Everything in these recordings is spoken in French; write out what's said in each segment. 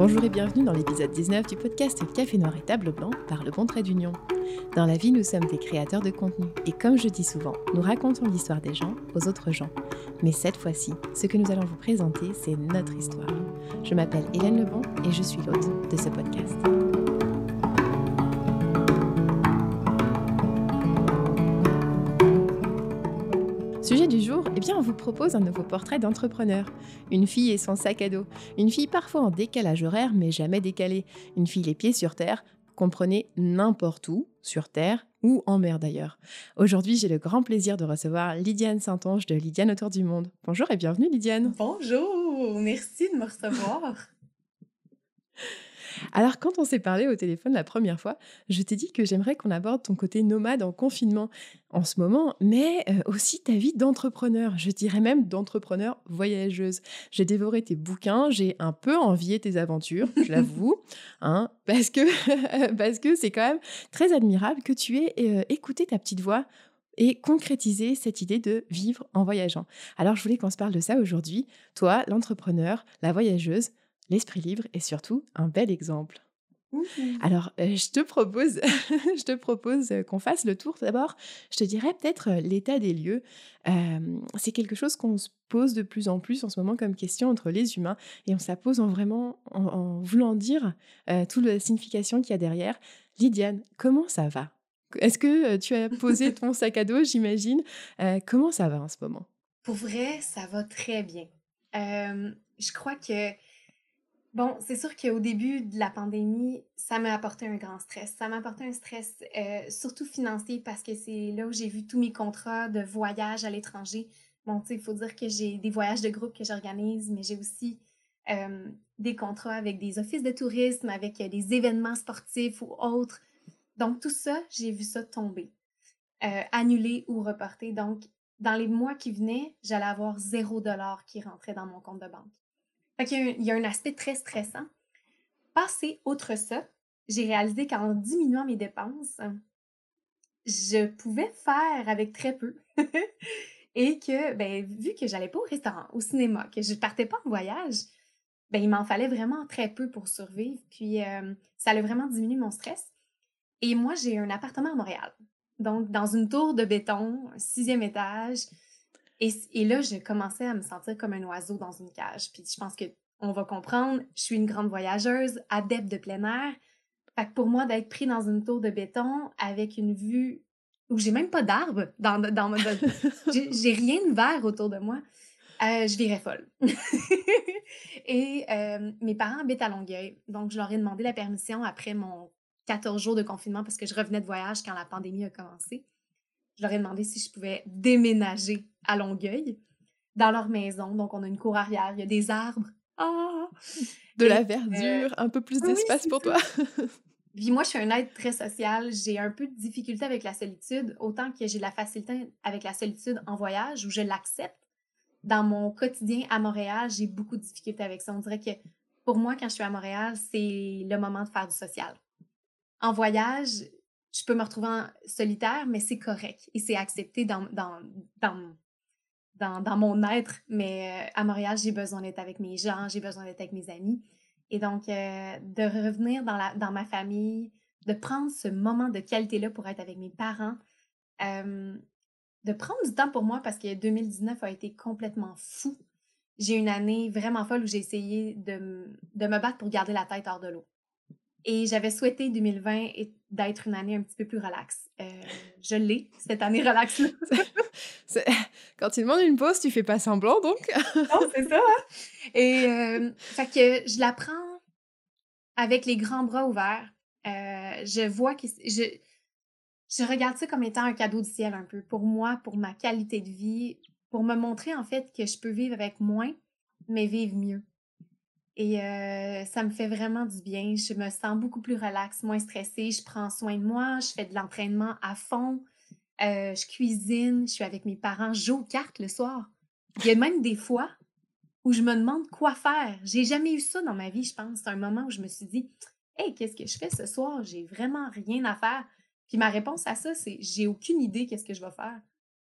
Bonjour et bienvenue dans l'épisode 19 du podcast Café Noir et Table Blanc par le Bon Trait d'Union. Dans la vie, nous sommes des créateurs de contenu et comme je dis souvent, nous racontons l'histoire des gens aux autres gens. Mais cette fois-ci, ce que nous allons vous présenter, c'est notre histoire. Je m'appelle Hélène Lebon et je suis l'hôte de ce podcast. Sujet du jour, eh bien on vous propose un nouveau portrait d'entrepreneur. Une fille et son sac à dos. Une fille parfois en décalage horaire mais jamais décalée. Une fille les pieds sur terre, comprenez n'importe où, sur terre ou en mer d'ailleurs. Aujourd'hui, j'ai le grand plaisir de recevoir Lydiane Saint-Onge de Lydiane Autour du Monde. Bonjour et bienvenue Lydiane. Bonjour, merci de me recevoir. Alors, quand on s'est parlé au téléphone la première fois, je t'ai dit que j'aimerais qu'on aborde ton côté nomade en confinement en ce moment, mais euh, aussi ta vie d'entrepreneur, je dirais même d'entrepreneur voyageuse. J'ai dévoré tes bouquins, j'ai un peu envié tes aventures, je l'avoue, hein, parce que parce que c'est quand même très admirable que tu aies euh, écouté ta petite voix et concrétiser cette idée de vivre en voyageant. Alors je voulais qu'on se parle de ça aujourd'hui. Toi, l'entrepreneur, la voyageuse, l'esprit libre est surtout un bel exemple. Mmh. Alors, euh, je te propose, je te propose euh, qu'on fasse le tour. D'abord, je te dirais peut-être euh, l'état des lieux. c'est quelque chose qu'on se pose de plus en plus en ce moment comme question entre les humains, et on se la pose en vraiment en, voulant dire toute la signification qu'il y a derrière. Lydiane, comment ça va? Est-ce que tu as posé ton sac à dos, j'imagine? Comment ça va en ce moment? Pour vrai, ça va très bien. je crois que Bon, c'est sûr qu'au début de la pandémie, ça m'a apporté un grand stress. Ça m'a apporté un stress euh, surtout financier parce que c'est là où j'ai vu tous mes contrats de voyage à l'étranger. Bon, tu sais, il faut dire que j'ai des voyages de groupe que j'organise, mais j'ai aussi euh, des contrats avec des offices de tourisme, avec euh, des événements sportifs ou autres. Donc, tout ça, j'ai vu ça tomber, annulé ou reporté. Donc, dans les mois qui venaient, j'allais avoir zéro dollar qui rentrait dans mon compte de banque. Il y, a un, aspect très stressant. Passé outre ça, j'ai réalisé qu'en diminuant mes dépenses, je pouvais faire avec très peu. Et que, ben, vu que j'allais pas au restaurant, au cinéma, que je partais pas en voyage, ben, il m'en fallait vraiment très peu pour survivre. Puis, euh, ça a vraiment diminué mon stress. Et moi, j'ai un appartement à Montréal. Donc, dans une tour de béton, un sixième étage, et, là, je commençais à me sentir comme un oiseau dans une cage. Puis je pense qu'on va comprendre, je suis une grande voyageuse, adepte de plein air. Fait que pour moi, d'être pris dans une tour de béton avec une vue où j'ai même pas d'arbres dans, dans, j'ai rien de vert autour de moi, euh, je virais folle. et euh, mes parents habitent à Longueuil, donc je leur ai demandé la permission après mon 14 jours de confinement parce que je revenais de voyage quand la pandémie a commencé je leur ai demandé si je pouvais déménager à Longueuil dans leur maison. Donc, on a une cour arrière, il y a des arbres. Ah! De la verdure, un peu plus d'espace pour toi. Puis moi, je suis un être très social. J'ai un peu de difficulté avec la solitude, autant que j'ai de la facilité avec la solitude en voyage où je l'accepte. Dans mon quotidien à Montréal, j'ai beaucoup de difficultés avec ça. On dirait que pour moi, quand je suis à Montréal, c'est le moment de faire du social. En voyage, je peux me retrouver en solitaire, mais c'est correct et c'est accepté dans, dans, dans, dans, mon être. Mais euh, à Montréal, j'ai besoin d'être avec mes gens, j'ai besoin d'être avec mes amis. Et donc, euh, de revenir dans, la, dans ma famille, de prendre ce moment de qualité-là pour être avec mes parents, de prendre du temps pour moi parce que 2019 a été complètement fou. J'ai une année vraiment folle où j'ai essayé de, de me battre pour garder la tête hors de l'eau. Et j'avais souhaité 2020 d'être une année un petit peu plus relaxe. Euh, je l'ai, cette année relaxe-là. Quand tu demandes une pause, tu fais pas semblant, donc. non, c'est ça. Hein. Et euh, fait que je la prends avec les grands bras ouverts. Euh, je vois que je, je regarde ça comme étant un cadeau du ciel un peu pour moi, pour ma qualité de vie, pour me montrer en fait que je peux vivre avec moins, mais vivre mieux. Et ça me fait vraiment du bien. Je me sens beaucoup plus relaxe, moins stressée. Je prends soin de moi. Je fais de l'entraînement à fond. je cuisine. Je suis avec mes parents. Je joue aux cartes le soir. Il y a même des fois où je me demande quoi faire. J'ai jamais eu ça dans ma vie, je pense. C'est un moment où je me suis dit Hey, qu'est-ce que je fais ce soir? J'ai vraiment rien à faire. Puis ma réponse à ça, c'est j'ai aucune idée qu'est-ce que je vais faire.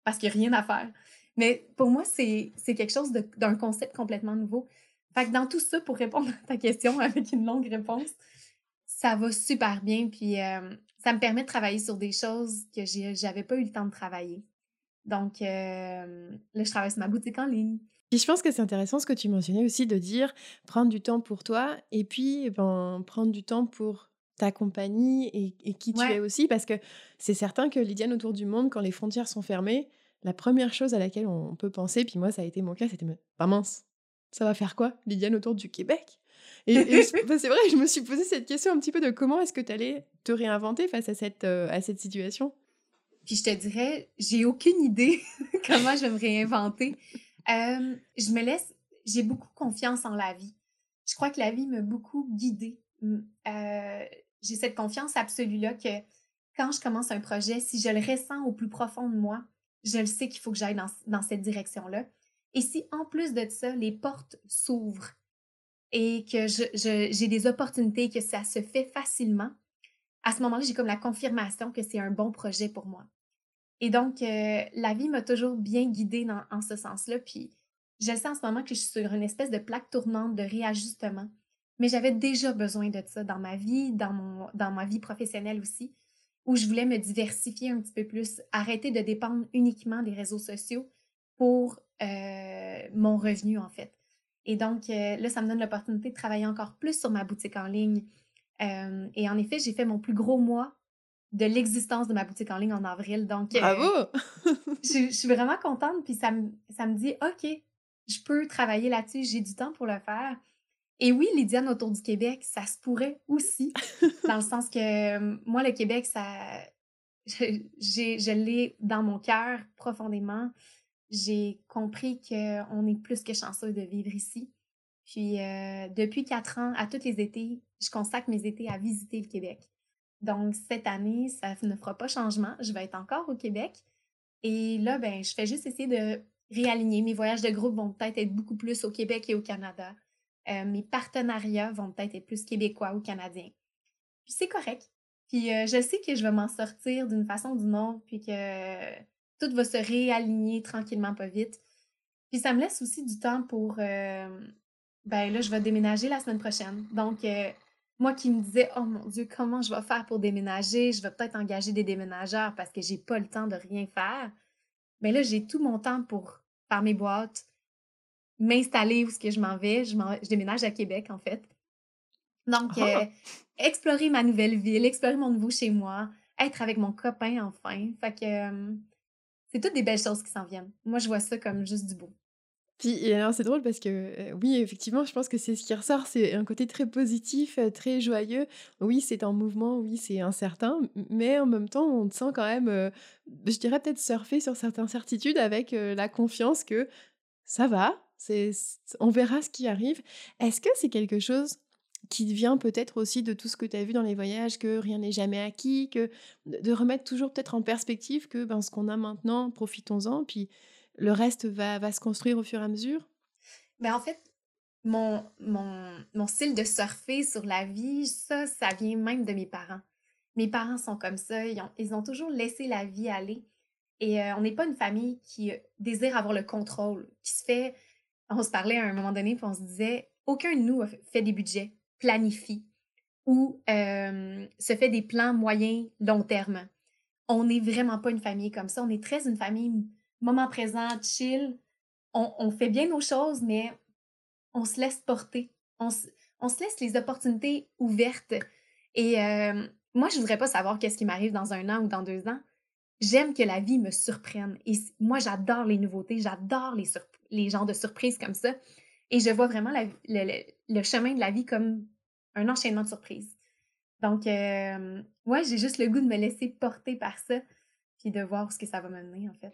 Parce qu'il n'y a rien à faire. Mais pour moi, c'est quelque chose d'un concept complètement nouveau. Fait que dans tout ça, pour répondre à ta question avec une longue réponse, ça va super bien. Puis euh, ça me permet de travailler sur des choses que j'avais pas eu le temps de travailler. Donc euh, là, je travaille sur ma boutique en ligne. Puis je pense que c'est intéressant ce que tu mentionnais aussi de dire prendre du temps pour toi et puis ben, prendre du temps pour ta compagnie et, qui tu es aussi parce que c'est certain que Lydiane autour du monde, quand les frontières sont fermées, la première chose à laquelle on peut penser, puis moi ça a été mon cas, c'était pas mince, ça va faire quoi, Lydiane autour du Québec? Et, c'est vrai, je me suis posé cette question un petit peu de comment est-ce que tu allais te réinventer face à cette, euh, à cette situation? Puis je te dirais, j'ai aucune idée comment je vais me réinventer. Euh, je me laisse, j'ai beaucoup confiance en la vie. Je crois que la vie m'a beaucoup guidée. Euh, j'ai cette confiance absolue-là que quand je commence un projet, si je le ressens au plus profond de moi, je le sais qu'il faut que j'aille dans, cette direction-là. Et si en plus de ça, les portes s'ouvrent et que j'ai des opportunités, que ça se fait facilement, à ce moment-là, j'ai comme la confirmation que c'est un bon projet pour moi. Et donc, euh, la vie m'a toujours bien guidée dans, en ce sens-là. Puis, je sais en ce moment que je suis sur une espèce de plaque tournante de réajustement. Mais j'avais déjà besoin de ça dans ma vie, dans, mon, dans ma vie professionnelle aussi où je voulais me diversifier un petit peu plus, arrêter de dépendre uniquement des réseaux sociaux pour euh, mon revenu, en fait. Et donc, euh, là, ça me donne l'opportunité de travailler encore plus sur ma boutique en ligne. Euh, et en effet, j'ai fait mon plus gros mois de l'existence de ma boutique en ligne en avril. Donc, Bravo! je, je, suis vraiment contente. Puis ça me, ça me dit, OK, je peux travailler là-dessus, j'ai du temps pour le faire. Et oui, Lydiane autour du Québec, ça se pourrait aussi, dans le sens que moi, le Québec, ça, je, je l'ai dans mon cœur profondément. J'ai compris qu'on est plus que chanceux de vivre ici. Puis depuis quatre ans, à tous les étés, je consacre mes étés à visiter le Québec. Donc cette année, ça ne fera pas changement. Je vais être encore au Québec. Et là, ben, je fais juste essayer de réaligner. Mes voyages de groupe vont peut-être être beaucoup plus au Québec et au Canada. Euh, mes partenariats vont peut-être être plus québécois ou canadiens. Puis c'est correct. Puis euh, je sais que je vais m'en sortir d'une façon ou d'une autre, puis que tout va se réaligner tranquillement, pas vite. Puis ça me laisse aussi du temps pour... Euh, ben là, je vais déménager la semaine prochaine. Donc, moi qui me disais, oh mon Dieu, comment je vais faire pour déménager? Je vais peut-être engager des déménageurs parce que j'ai pas le temps de rien faire. Mais là, j'ai tout mon temps pour faire mes boîtes, m'installer où ce que je m'en vais. Je, déménage à Québec, en fait. Donc, ah! euh, explorer ma nouvelle ville, explorer mon nouveau chez moi, être avec mon copain enfin. Fait que euh, c'est toutes des belles choses qui s'en viennent. Moi, je vois ça comme juste du beau. Puis, alors, c'est drôle parce que, euh, oui, effectivement, je pense que c'est ce qui ressort, c'est un côté très positif, très joyeux. Oui, c'est en mouvement, oui, c'est incertain, mais en même temps, on te sent quand même, je dirais peut-être surfer sur certaines certitudes avec la confiance que ça va, on verra ce qui arrive. Est-ce que c'est quelque chose qui vient peut-être aussi de tout ce que tu as vu dans les voyages, que rien n'est jamais acquis, que de remettre toujours peut-être en perspective que ben, ce qu'on a maintenant, profitons-en, puis le reste va, va se construire au fur et à mesure? Ben, En fait, mon, mon, mon style de surfer sur la vie, ça, ça vient même de mes parents. Mes parents sont comme ça, ils ont, ils ont toujours laissé la vie aller. Et euh, on n'est pas une famille qui désire avoir le contrôle, qui se fait on se parlait à un moment donné, puis on se disait, aucun de nous fait des budgets, planifie ou se fait des plans moyens, long terme. On n'est vraiment pas une famille comme ça. On est très une famille moment présent, chill. On, fait bien nos choses, mais on se laisse porter. On, se laisse les opportunités ouvertes. Et moi, je voudrais pas savoir qu'est-ce qui m'arrive dans un an ou dans deux ans. J'aime que la vie me surprenne. Et moi, j'adore les nouveautés, j'adore les, les genres de surprises comme ça. Et je vois vraiment le, chemin de la vie comme un enchaînement de surprises. Donc, euh, ouais, j'ai juste le goût de me laisser porter par ça, puis de voir ce que ça va mener, en fait.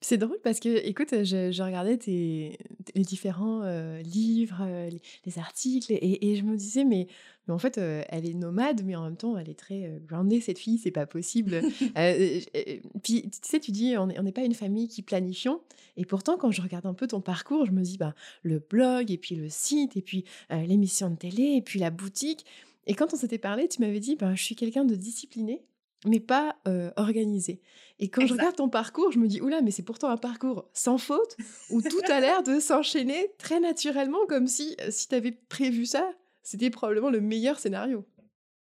C'est drôle parce que, écoute, je, regardais tes, les différents euh, livres, euh, les, articles, et, je me disais, mais, mais en fait, euh, elle est nomade, mais en même temps, elle est très grounded, cette fille, c'est pas possible. puis, tu sais, tu dis, on n'est pas une famille qui planifions, et pourtant, quand je regarde un peu ton parcours, je me dis, bah, le blog, et puis le site, et puis l'émission de télé, et puis la boutique. Et quand on s'était parlé, tu m'avais dit, bah, je suis quelqu'un de discipliné, mais pas euh, organisé. Et quand je regarde ton parcours, je me dis, oula, mais c'est pourtant un parcours sans faute, où tout a l'air de s'enchaîner très naturellement, comme si, euh, si tu avais prévu ça, c'était probablement le meilleur scénario.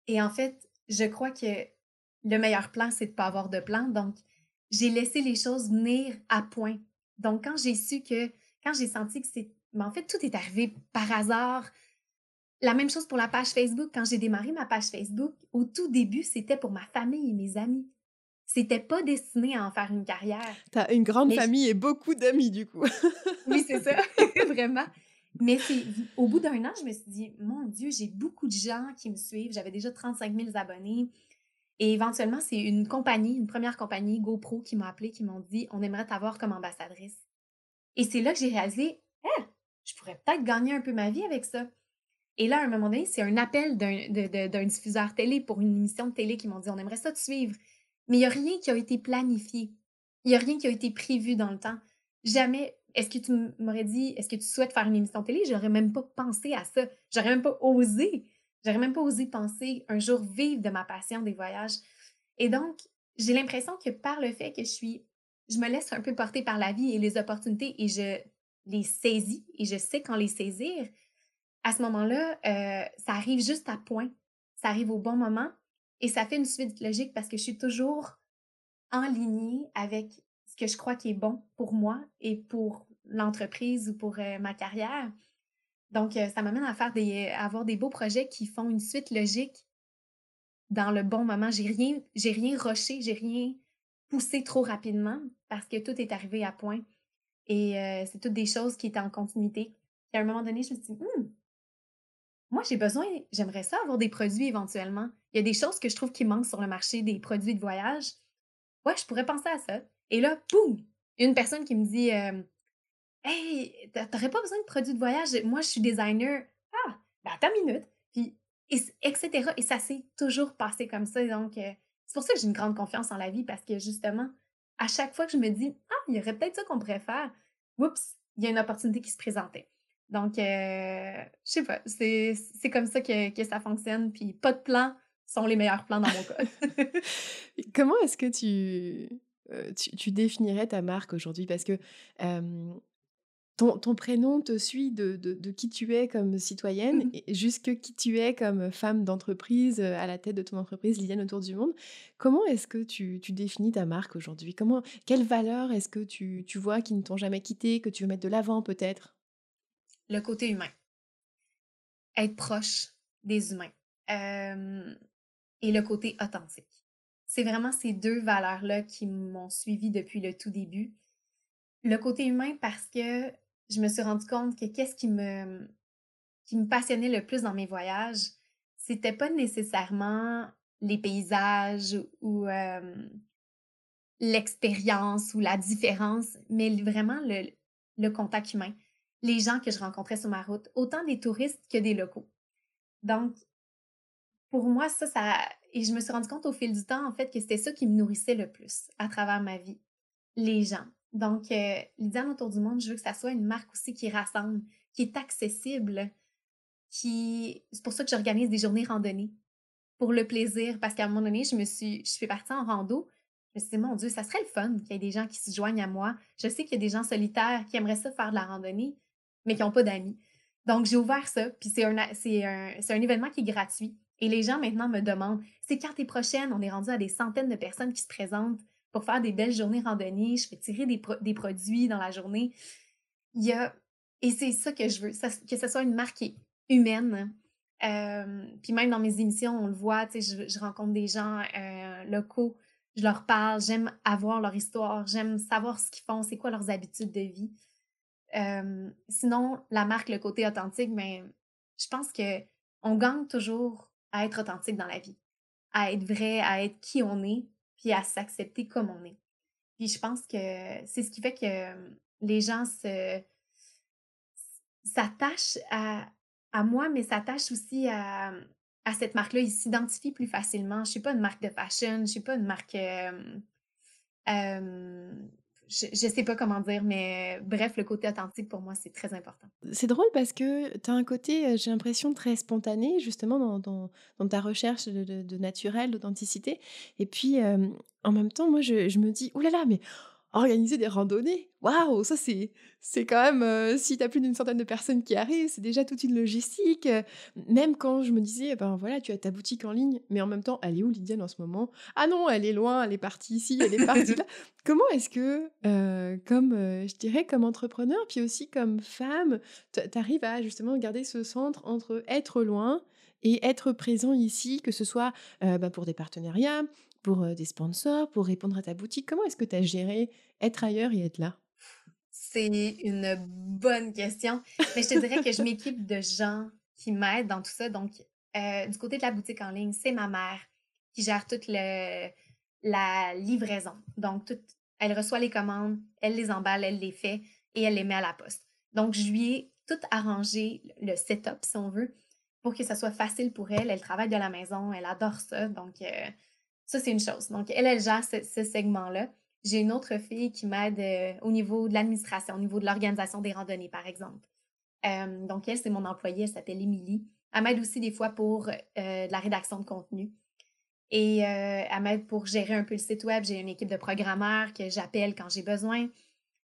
Et en fait, je crois que le meilleur plan, c'est de ne pas avoir de plan. Donc, j'ai laissé les choses venir à point. Donc, quand j'ai su que, quand j'ai senti que c'est, mais en fait, tout est arrivé par hasard, la même chose pour la page Facebook. Quand j'ai démarré ma page Facebook, au tout début, c'était pour ma famille et mes amis. C'était pas destiné à en faire une carrière. Tu as une grande famille et beaucoup d'amis, du coup. oui, c'est ça, vraiment. Mais au bout d'un an, je me suis dit, mon Dieu, j'ai beaucoup de gens qui me suivent. J'avais déjà 35 000 abonnés. Et éventuellement, c'est une compagnie, une première compagnie, GoPro, qui m'a appelé, qui m'ont dit, on aimerait t'avoir comme ambassadrice. Et c'est là que j'ai réalisé, eh, je pourrais peut-être gagner un peu ma vie avec ça. Et là, à un moment donné, c'est un appel d'un diffuseur télé pour une émission de télé qui m'ont dit on aimerait ça te suivre. Mais il n'y a rien qui a été planifié. Il n'y a rien qui a été prévu dans le temps. Jamais. Est-ce que tu m'aurais dit est-ce que tu souhaites faire une émission de télé? J'aurais même pas pensé à ça. J'aurais même pas osé. J'aurais même pas osé penser un jour vivre de ma passion des voyages. Et donc, j'ai l'impression que par le fait que je suis. Je me laisse un peu porter par la vie et les opportunités et je les saisis et je sais quand les saisir, à ce moment-là, euh, ça arrive juste à point. Ça arrive au bon moment et ça fait une suite logique parce que je suis toujours en ligne avec ce que je crois qui est bon pour moi et pour l'entreprise ou pour euh, ma carrière. Donc, euh, ça m'amène à faire des, à avoir des beaux projets qui font une suite logique dans le bon moment. J'ai rien, j'ai rien rushé, j'ai rien poussé trop rapidement parce que tout est arrivé à point. Et c'est toutes des choses qui étaient en continuité. Et à un moment donné, je me suis dit, hum, moi, j'ai besoin, j'aimerais ça avoir des produits éventuellement. Il y a des choses que je trouve qui manquent sur le marché des produits de voyage. Ouais, je pourrais penser à ça. Et là, boum, une personne qui me dit euh, Hey, t'aurais pas besoin de produits de voyage? Moi, je suis designer. Ah, ben attends une minute. Puis, etc. Et ça s'est toujours passé comme ça. Donc, euh, c'est pour ça que j'ai une grande confiance en la vie parce que justement, à chaque fois que je me dis Ah, il y aurait peut-être ça qu'on pourrait faire, oups, il y a une opportunité qui se présentait. Donc, euh, je sais pas, c'est comme ça que, que, ça fonctionne. Puis pas de plans sont les meilleurs plans dans mon cas. Comment est-ce que tu, euh, tu, tu, définirais ta marque aujourd'hui? Parce que ton, ton, prénom te suit de, de, de, qui tu es comme citoyenne mmh et jusque qui tu es comme femme d'entreprise euh, à la tête de ton entreprise, Liliane Autour du Monde. Comment est-ce que tu, tu, définis ta marque aujourd'hui? Comment Quelles valeurs est-ce que tu, tu vois qui ne t'ont jamais quitté, que tu veux mettre de l'avant peut-être? Le côté humain. Être proche des humains. et le côté authentique. C'est vraiment ces deux valeurs-là qui m'ont suivi depuis le tout début. Le côté humain parce que je me suis rendu compte que qu'est-ce qui me, qui me passionnait le plus dans mes voyages, c'était pas nécessairement les paysages ou l'expérience ou la différence, mais vraiment le, le contact humain les gens que je rencontrais sur ma route, autant des touristes que des locaux. Donc, pour moi, ça, ça. Et je me suis rendu compte au fil du temps, en fait, que c'était ça qui me nourrissait le plus à travers ma vie. Les gens. Donc, euh, Lydiane autour du monde, je veux que ça soit une marque aussi qui rassemble, qui est accessible, qui. C'est pour ça que j'organise des journées randonnées. Pour le plaisir, parce qu'à un moment donné, je me suis. Je suis partie en rando. Je me suis dit, mon Dieu, ça serait le fun qu'il y ait des gens qui se joignent à moi. Je sais qu'il y a des gens solitaires qui aimeraient ça faire de la randonnée, mais qui n'ont pas d'amis. Donc, j'ai ouvert ça, puis c'est un, un, un, événement qui est gratuit. Et les gens maintenant me demandent, c'est quand t'es prochaine? On est rendu à des centaines de personnes qui se présentent pour faire des belles journées randonnées. Je fais tirer des, des produits dans la journée. Il y a, et c'est ça que je veux, que ce soit une marque humaine. Euh, puis même dans mes émissions, on le voit, je, je rencontre des gens euh, locaux, je leur parle, j'aime avoir leur histoire, j'aime savoir ce qu'ils font, c'est quoi leurs habitudes de vie sinon, la marque, le côté authentique, mais je pense que on gagne toujours à être authentique dans la vie, à être vrai, à être qui on est, puis à s'accepter comme on est. Puis je pense que c'est ce qui fait que les gens s'attachent à, à moi, mais s'attachent aussi à, à cette marque-là. Ils s'identifient plus facilement. Je ne suis pas une marque de fashion, je ne suis pas une marque je, je sais pas comment dire, mais bref, le côté authentique pour moi, c'est très important. C'est drôle parce que tu as un côté, j'ai l'impression, très spontané, justement, dans, ta recherche de, naturel, d'authenticité. Et puis, en même temps, moi, je, me dis, oh là là, mais organiser des randonnées. Waouh, ça c'est c'est quand même euh, si tu as plus d'une centaine de personnes qui arrivent, c'est déjà toute une logistique. même quand je me disais ben voilà, tu as ta boutique en ligne, mais en même temps, elle est où Lydiane en ce moment? Ah non, elle est loin, elle est partie ici, elle est partie là. Comment est-ce que euh, comme euh, je dirais comme entrepreneur puis aussi comme femme, tu arrives à justement garder ce centre entre être loin et être présent ici, que ce soit bah, pour des partenariats, pour des sponsors, pour répondre à ta boutique Comment est-ce que tu as géré être ailleurs et être là? C'est une bonne question. Mais je te dirais que je m'équipe de gens qui m'aident dans tout ça. Donc, du côté de la boutique en ligne, c'est ma mère qui gère toute le, la livraison. Donc, elle reçoit les commandes, elle les emballe, elle les fait et elle les met à la poste. Donc, je lui ai tout arrangé, le setup, si on veut, pour que ça soit facile pour elle. Elle travaille de la maison, elle adore ça. Donc, ça, c'est une chose. Donc, elle, elle gère ce, segment-là. J'ai une autre fille qui m'aide euh, au niveau de l'administration, au niveau de l'organisation des randonnées, par exemple. Euh, donc, elle, c'est mon employée, elle s'appelle Émilie. Elle m'aide aussi des fois pour euh, de la rédaction de contenu. Et elle m'aide pour gérer un peu le site web. J'ai une équipe de programmeurs que j'appelle quand j'ai besoin.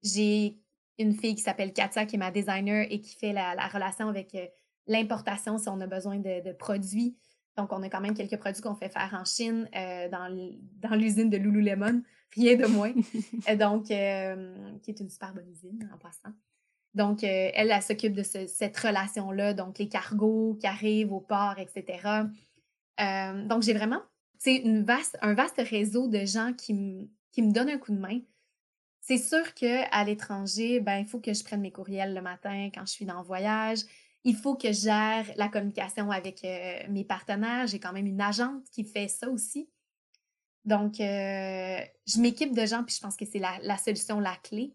J'ai une fille qui s'appelle Katia, qui est ma designer et qui fait la, relation avec l'importation si on a besoin de produits. Donc, on a quand même quelques produits qu'on fait faire en Chine, euh, dans l'usine de Lululemon, rien de moins. Euh, donc, euh, qui est une super bonne usine en passant. Donc, elle, elle, s'occupe de cette relation-là, donc les cargos qui arrivent au port, etc. donc, j'ai vraiment, c'est vaste, un vaste réseau de gens qui, qui me donnent un coup de main. C'est sûr qu'à l'étranger, ben, il faut que je prenne mes courriels le matin quand je suis dans le voyage il faut que je gère la communication avec euh, mes partenaires. J'ai quand même une agente qui fait ça aussi. Donc, euh, je m'équipe de gens, puis je pense que c'est la, solution, la clé.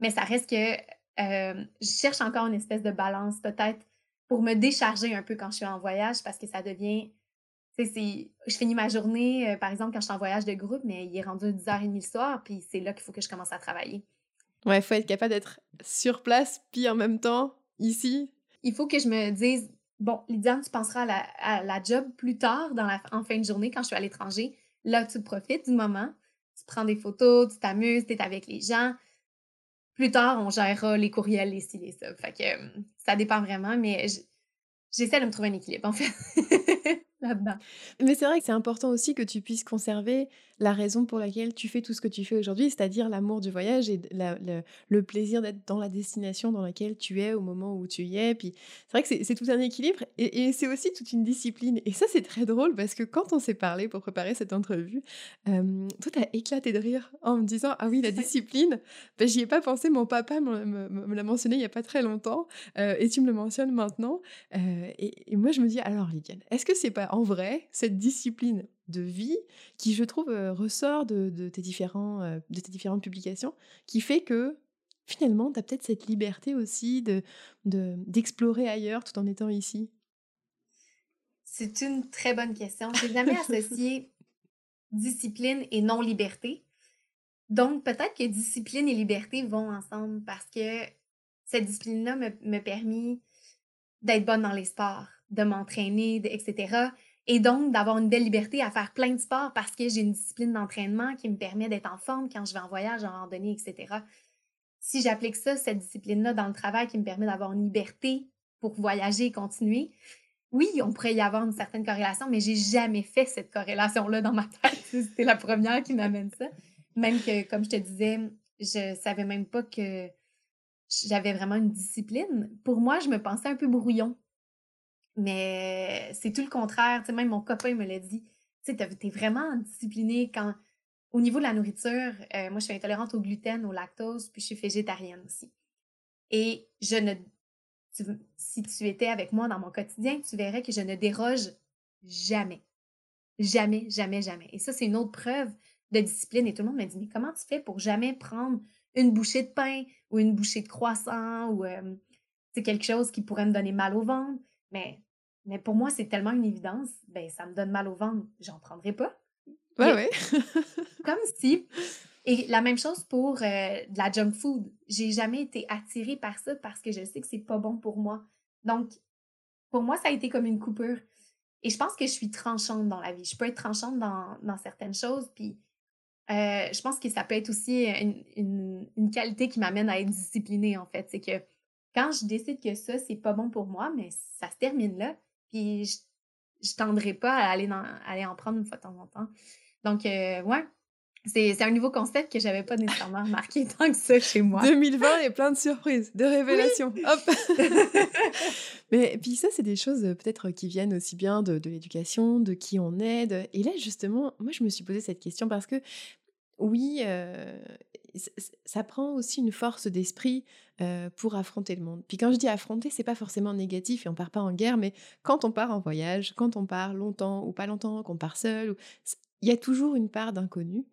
Mais ça reste que euh, je cherche encore une espèce de balance, peut-être, pour me décharger un peu quand je suis en voyage, parce que ça devient. Je finis ma journée, par exemple, quand je suis en voyage de groupe, mais il est rendu 10h30 le soir, puis c'est là qu'il faut que je commence à travailler. Ouais, il faut être capable d'être sur place, puis en même temps, ici, il faut que je me dise, bon, Lydiane, tu penseras à la, job plus tard, dans la, en fin de journée, quand je suis à l'étranger. Là, tu profites du moment, tu prends des photos, tu t'amuses, tu es avec les gens. Plus tard, on gérera les courriels, les styles et ça. Fait que euh, ça dépend vraiment, mais j'essaie de me trouver un équilibre, en fait. Mais c'est vrai que c'est important aussi que tu puisses conserver la raison pour laquelle tu fais tout ce que tu fais aujourd'hui, c'est-à-dire l'amour du voyage et le, plaisir d'être dans la destination dans laquelle tu es au moment où tu y es. Puis c'est vrai que c'est tout un équilibre et, c'est aussi toute une discipline. Et ça, c'est très drôle parce que quand on s'est parlé pour préparer cette entrevue, euh, toi, t'as éclaté de rire en me disant Ah oui, la discipline, ben, j'y ai pas pensé. Mon papa me, l'a mentionné il y a pas très longtemps euh, et tu me le mentionnes maintenant. Euh, et, et, moi, je me dis Alors, Lydiane, est-ce que c'est pas en vrai cette discipline de vie qui, je trouve, euh, ressort de, tes différents, euh, de tes différentes publications, qui fait que finalement, tu as peut-être cette liberté aussi de, d'explorer ailleurs tout en étant ici C'est une très bonne question. J'ai jamais associé discipline et non-liberté. Donc, peut-être que discipline et liberté vont ensemble parce que cette discipline-là me, me permis d'être bonne dans les sports, de m'entraîner, etc. Et donc, d'avoir une belle liberté à faire plein de sports parce que j'ai une discipline d'entraînement qui me permet d'être en forme quand je vais en voyage, en randonnée, etc. Si j'applique ça, cette discipline-là, dans le travail qui me permet d'avoir une liberté pour voyager et continuer, oui, on pourrait y avoir une certaine corrélation, mais j'ai jamais fait cette corrélation-là dans ma tête. C'était la première qui m'amène ça. Même que, comme je te disais, je savais même pas que j'avais vraiment une discipline. Pour moi, je me pensais un peu brouillon. Mais c'est tout le contraire. même mon copain me l'a dit. Tu t'es vraiment discipliné quand. Au niveau de la nourriture, euh, moi, je suis intolérante au gluten, au lactose, puis je suis végétarienne aussi. Et je ne. si tu étais avec moi dans mon quotidien, tu verrais que je ne déroge jamais. Jamais, jamais, jamais. Et ça, c'est une autre preuve de discipline. Et tout le monde m'a dit, mais comment tu fais pour jamais prendre une bouchée de pain ou une bouchée de croissant ou c'est euh, quelque chose qui pourrait me donner mal au ventre? Mais, mais pour moi, c'est tellement une évidence. Ben, ça me donne mal au ventre, j'en prendrai pas. Ouais, ouais. comme si Et la même chose pour de la junk food. J'ai jamais été attirée par ça parce que je sais que c'est pas bon pour moi. Donc, pour moi, ça a été comme une coupure. Et je pense que je suis tranchante dans la vie. Je peux être tranchante dans, dans certaines choses. Puis, je pense que ça peut être aussi une, une qualité qui m'amène à être disciplinée, en fait. C'est que quand je décide que ça, c'est pas bon pour moi, mais ça se termine là. Puis je, je tendrai pas à aller, aller en prendre une fois de temps en temps. Donc, euh, ouais, c'est un nouveau concept que j'avais pas nécessairement remarqué tant que ça chez moi. 2020 et plein de surprises, de révélations. Hop Mais puis ça, c'est des choses euh, peut-être qui viennent aussi bien de, de l'éducation, de qui on aide. Et là, justement, moi, je me suis posé cette question parce que oui, euh, ça prend aussi une force d'esprit pour affronter le monde. Puis quand je dis affronter, c'est pas forcément négatif et on part pas en guerre, mais quand on part en voyage, quand on part longtemps ou pas longtemps, qu'on part seul, il y a toujours une part d'inconnu.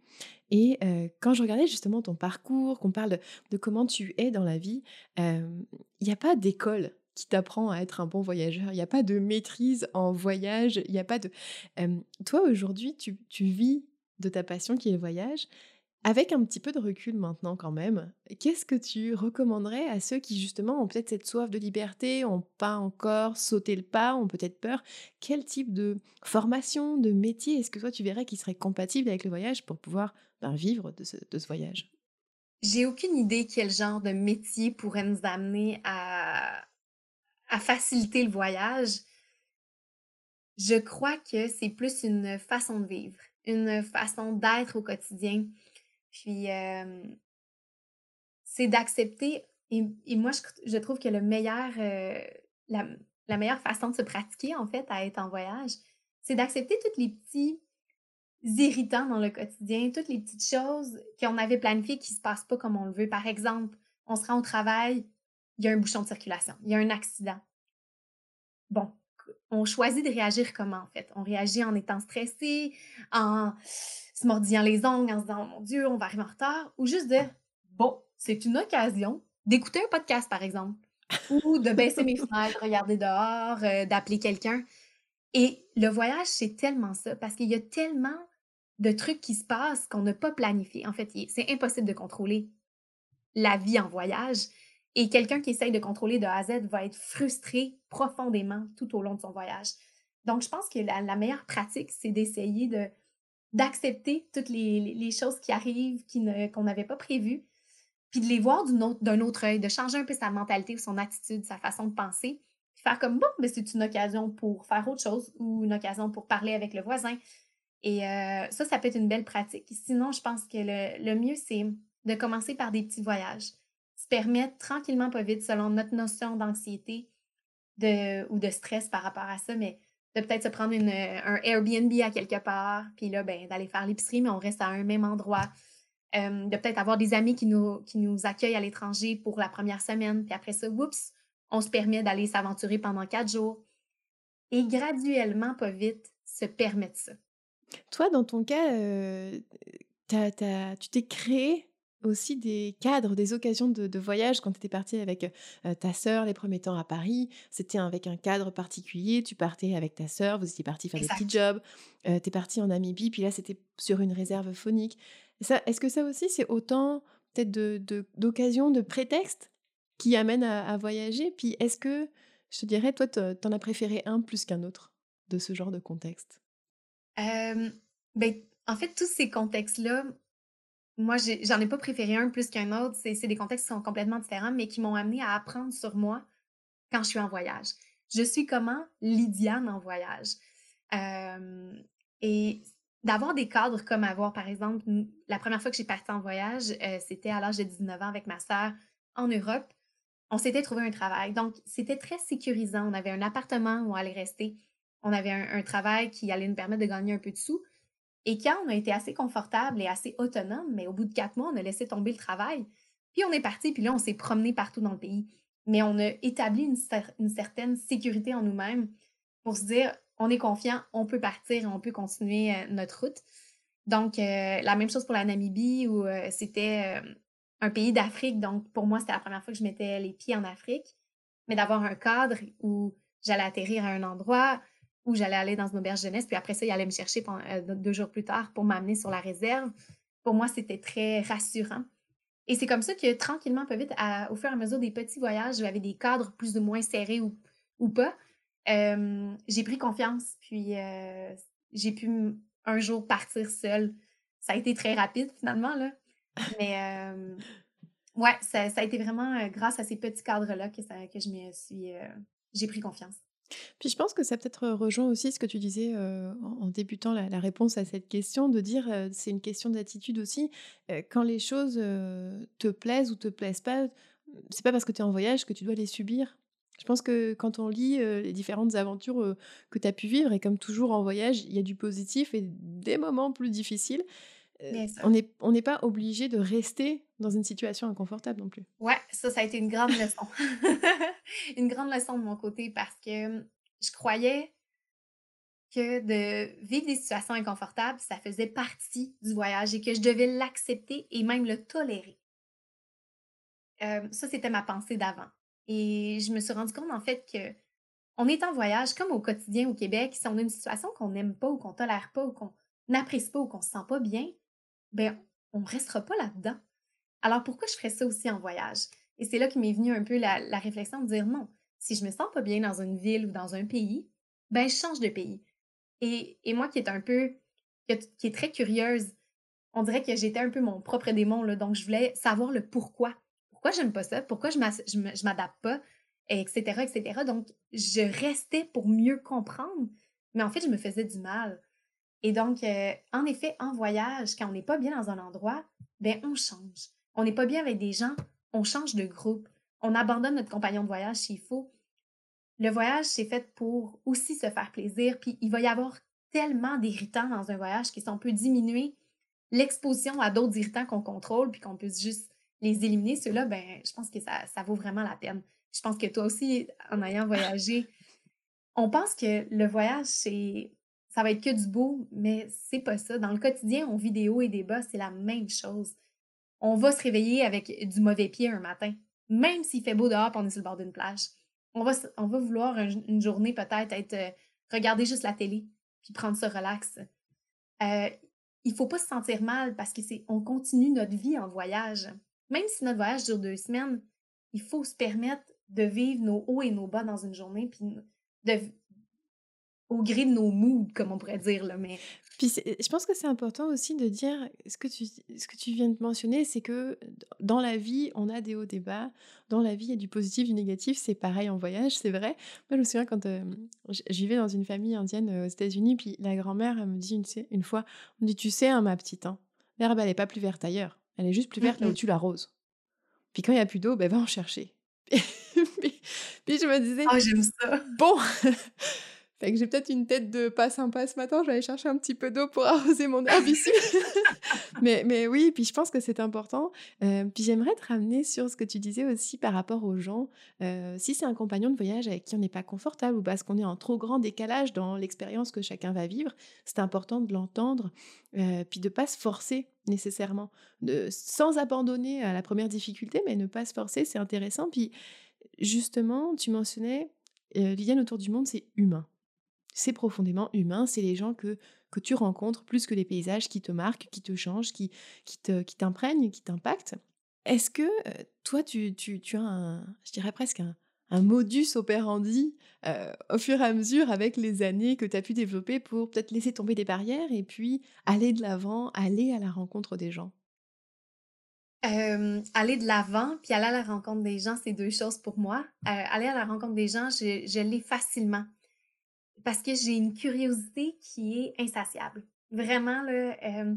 Et quand je regardais justement ton parcours, qu'on parle de, comment tu es dans la vie, il n'y a pas d'école qui t'apprend à être un bon voyageur. Il n'y a pas de maîtrise en voyage. Il a pas de. toi aujourd'hui, tu, tu vis de ta passion qui est le voyage. Avec un petit peu de recul maintenant quand même, qu'est-ce que tu recommanderais à ceux qui justement ont peut-être cette soif de liberté, ont pas encore sauté le pas, ont peut-être peur? Quel type de formation, de métier est-ce que toi tu verrais qui serait compatible avec le voyage pour pouvoir ben, vivre de ce, voyage? J'ai aucune idée quel genre de métier pourrait nous amener à, à faciliter le voyage. Je crois que c'est plus une façon de vivre, une façon d'être au quotidien. Puis, c'est d'accepter. Et, moi, je, trouve que la, meilleure façon de se pratiquer, en fait, à être en voyage, c'est d'accepter tous les petits irritants dans le quotidien, toutes les petites choses qu'on avait planifiées qui ne se passent pas comme on le veut. Par exemple, on se rend au travail, il y a un bouchon de circulation, il y a un accident. Bon, on choisit de réagir comment, en fait? On réagit en étant stressé, en se mordillant les ongles, en se disant, mon Dieu, on va arriver en retard, ou juste de, bon, c'est une occasion d'écouter un podcast, par exemple, ou de baisser mes fenêtres, regarder dehors, euh, d'appeler quelqu'un. Et le voyage, c'est tellement ça, parce qu'il y a tellement de trucs qui se passent qu'on n'a pas planifié. En fait, c'est impossible de contrôler la vie en voyage. Et quelqu'un qui essaye de contrôler de A à Z va être frustré profondément tout au long de son voyage. Donc, je pense que la, meilleure pratique, c'est d'essayer de, d'accepter toutes les, choses qui arrivent, qui qu'on n'avait pas prévues, puis de les voir d'un autre, autre œil, de changer un peu sa mentalité ou son attitude, sa façon de penser, puis faire comme, bon, mais c'est une occasion pour faire autre chose ou une occasion pour parler avec le voisin. Et euh, ça, ça peut être une belle pratique. Sinon, je pense que le, mieux, c'est de commencer par des petits voyages permettre tranquillement, pas vite, selon notre notion d'anxiété de, ou de stress par rapport à ça, mais de peut-être se prendre une, un Airbnb à quelque part, puis là, ben, d'aller faire l'épicerie, mais on reste à un même endroit. de peut-être avoir des amis qui nous, qui nous accueillent à l'étranger pour la première semaine, puis après ça, oups, on se permet d'aller s'aventurer pendant quatre jours. Et graduellement, pas vite, se permettre ça. Toi, dans ton cas, euh, tu t'es créé aussi des cadres, des occasions de, voyage quand tu étais partie avec ta sœur les premiers temps à Paris. C'était avec un cadre particulier. Tu partais avec ta sœur, vous étiez partis faire des petits jobs. tu es parti en Namibie, puis là, c'était sur une réserve phonique. Est-ce que ça aussi, c'est autant peut-être d'occasions, de, de, prétextes qui amènent à, voyager? Puis est-ce que, je te dirais, toi, tu en as préféré un plus qu'un autre de ce genre de contexte? Ben, En fait, tous ces contextes-là, moi, j'en ai, pas préféré un plus qu'un autre. C'est des contextes qui sont complètement différents, mais qui m'ont amené à apprendre sur moi quand je suis en voyage. Je suis comment Lydiane en voyage. et d'avoir des cadres comme avoir, par exemple, la première fois que j'ai parti en voyage, euh, c'était à l'âge de 19 ans avec ma sœur en Europe. On s'était trouvé un travail. Donc, c'était très sécurisant. On avait un appartement où on allait rester. On avait un travail qui allait nous permettre de gagner un peu de sous. Et quand on a été assez confortable et assez autonome, mais au bout de quatre mois, on a laissé tomber le travail. Puis on est parti, puis là, on s'est promené partout dans le pays. Mais on a établi une, certaine sécurité en nous-mêmes pour se dire, on est confiant, on peut partir on peut continuer euh, notre route. Donc, euh, la même chose pour la Namibie, où euh, c'était un pays d'Afrique. Donc, pour moi, c'était la première fois que je mettais les pieds en Afrique. Mais d'avoir un cadre où j'allais atterrir à un endroit, où j'allais aller dans une auberge jeunesse, puis après ça, il allait me chercher euh, deux jours plus tard pour m'amener sur la réserve, pour moi, c'était très rassurant. Et c'est comme ça que tranquillement, pas vite, au fur et à mesure des petits voyages, j'avais des cadres plus ou moins serrés ou, ou pas, j'ai pris confiance. Puis j'ai pu un jour partir seule. Ça a été très rapide finalement, là. Mais ouais, ça, a été vraiment grâce à ces petits cadres-là que, que je me suis. j'ai pris confiance. Puis je pense que ça peut-être rejoint aussi ce que tu disais en, débutant la, réponse à cette question, de dire c'est une question d'attitude aussi. quand les choses te plaisent ou te plaisent pas, c'est pas parce que tu es en voyage que tu dois les subir. Je pense que quand on lit les différentes aventures que tu as pu vivre, et comme toujours en voyage, il y a du positif et des moments plus difficiles, on n'est on n'est pas obligé de rester dans une situation inconfortable non plus. Ouais, ça, ça a été une grande leçon. une grande leçon de mon côté parce que je croyais que de vivre des situations inconfortables, ça faisait partie du voyage et que je devais l'accepter et même le tolérer. ça, c'était ma pensée d'avant. Et je me suis rendu compte, en fait, que on est en voyage, comme au quotidien au Québec, si on a une situation qu'on n'aime pas ou qu'on tolère pas ou qu'on n'apprécie pas ou qu'on se sent pas bien, ben on ne restera pas là-dedans. Alors pourquoi je ferais ça aussi en voyage? Et c'est là que m'est venue un peu la, réflexion de dire non, si je me sens pas bien dans une ville ou dans un pays, ben je change de pays. Et, moi qui est un peu, qui est très curieuse, on dirait que j'étais un peu mon propre démon, là, donc je voulais savoir le pourquoi pourquoi j'aime pas ça, pourquoi je m'adapte pas, etc., etc. Donc, je restais pour mieux comprendre, mais en fait, je me faisais du mal. Et donc, euh, en effet, en voyage, quand on n'est pas bien dans un endroit, ben on change. On n'est pas bien avec des gens, on change de groupe. On abandonne notre compagnon de voyage s'il faut. Le voyage, c'est fait pour aussi se faire plaisir, puis il va y avoir tellement d'irritants dans un voyage que si peut diminuer l'exposition à d'autres irritants qu'on contrôle, puis qu'on peut juste les éliminer, ceux-là, ben, je pense que ça vaut vraiment la peine. Je pense que toi aussi, en ayant voyagé, on pense que le voyage, c'est ça va être que du beau, mais c'est pas ça. Dans le quotidien, on vit des hauts et des bas, c'est la même chose. On va se réveiller avec du mauvais pied un matin, même s'il fait beau dehors et on est sur le bord d'une plage. On va, on va vouloir une journée peut-être être, euh, regarder juste la télé, puis prendre ça relax. Euh, il faut pas se sentir mal parce que c'est on continue notre vie en voyage même si notre voyage dure deux semaines, il faut se permettre de vivre nos hauts et nos bas dans une journée, puis de, au gré de nos moods, comme on pourrait dire. Là, mais... Puis je pense que c'est important aussi de dire, ce que tu, ce que tu viens de mentionner, c'est que dans la vie, on a des hauts, des bas. Dans la vie, il y a du positif, du négatif. C'est pareil en voyage, c'est vrai. Moi, je me souviens quand euh, j'y vivais dans une famille indienne euh, aux États-Unis, puis la grand-mère me dit une, une fois, on dit, tu sais, hein, ma petite, hein, l'herbe, elle n'est pas plus verte ailleurs. Elle est juste plus verte là où tu l'arroses. Puis quand il n'y a plus d'eau, ben va en chercher. puis, je me disais, oh, j'aime ça. Bon, fait j'ai peut-être une tête de pas sympa ce matin, je vais aller chercher un petit peu d'eau pour arroser mon herbe ici. mais, mais oui, puis je pense que c'est important. Euh, puis j'aimerais te ramener sur ce que tu disais aussi par rapport aux gens. Euh, si c'est un compagnon de voyage avec qui on n'est pas confortable ou parce qu'on est en trop grand décalage dans l'expérience que chacun va vivre, c'est important de l'entendre, euh, puis de pas se forcer nécessairement, sans abandonner à la première difficulté, mais ne pas se forcer, c'est intéressant. Puis justement, tu mentionnais, Liliane autour du monde, c'est humain c'est profondément humain, c'est les gens que, que tu rencontres plus que les paysages qui te marquent, qui te changent, qui, qui, t'imprègnent, qui t'impactent. Est-ce que toi, tu, tu, tu, as un, je dirais presque un, un modus operandi au fur et à mesure avec les années que tu as pu développer pour peut-être laisser tomber des barrières et puis aller de l'avant, aller à la rencontre des gens? Aller de l'avant puis aller à la rencontre des gens, c'est deux choses pour moi. aller à la rencontre des gens, je, je l'ai facilement parce que j'ai une curiosité qui est insatiable. Vraiment, là, euh,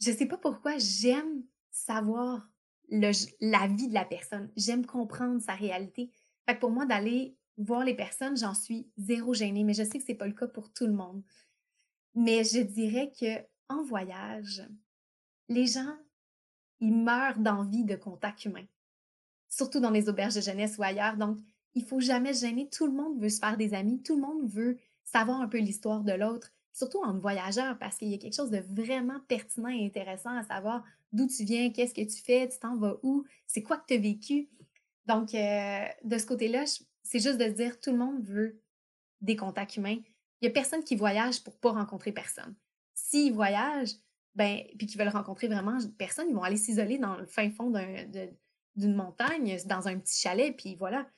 je sais pas pourquoi j'aime savoir la vie de la personne. J'aime comprendre sa réalité. Fait pour moi, d'aller voir les personnes, j'en suis zéro gênée, mais je sais que c'est pas le cas pour tout le monde. Mais je dirais que en voyage, les gens, ils meurent d'envie de contact humain. Surtout dans les auberges de jeunesse ou ailleurs. Donc, il faut jamais gêner. Tout le monde veut se faire des amis. Tout le monde veut savoir un peu l'histoire de l'autre, surtout en voyageur, parce qu'il y a quelque chose de vraiment pertinent et intéressant à savoir d'où tu viens, qu'est-ce que tu fais, tu t'en vas où, c'est quoi que tu as vécu. Donc, euh, de ce côté-là, c'est juste de se dire tout le monde veut des contacts humains. Il n'y a personne qui voyage pour pas rencontrer personne. S'il voyage, ben, puis qui veulent rencontrer vraiment personne, ils vont aller s'isoler dans le fin fond d'une montagne, dans un petit chalet, puis voilà.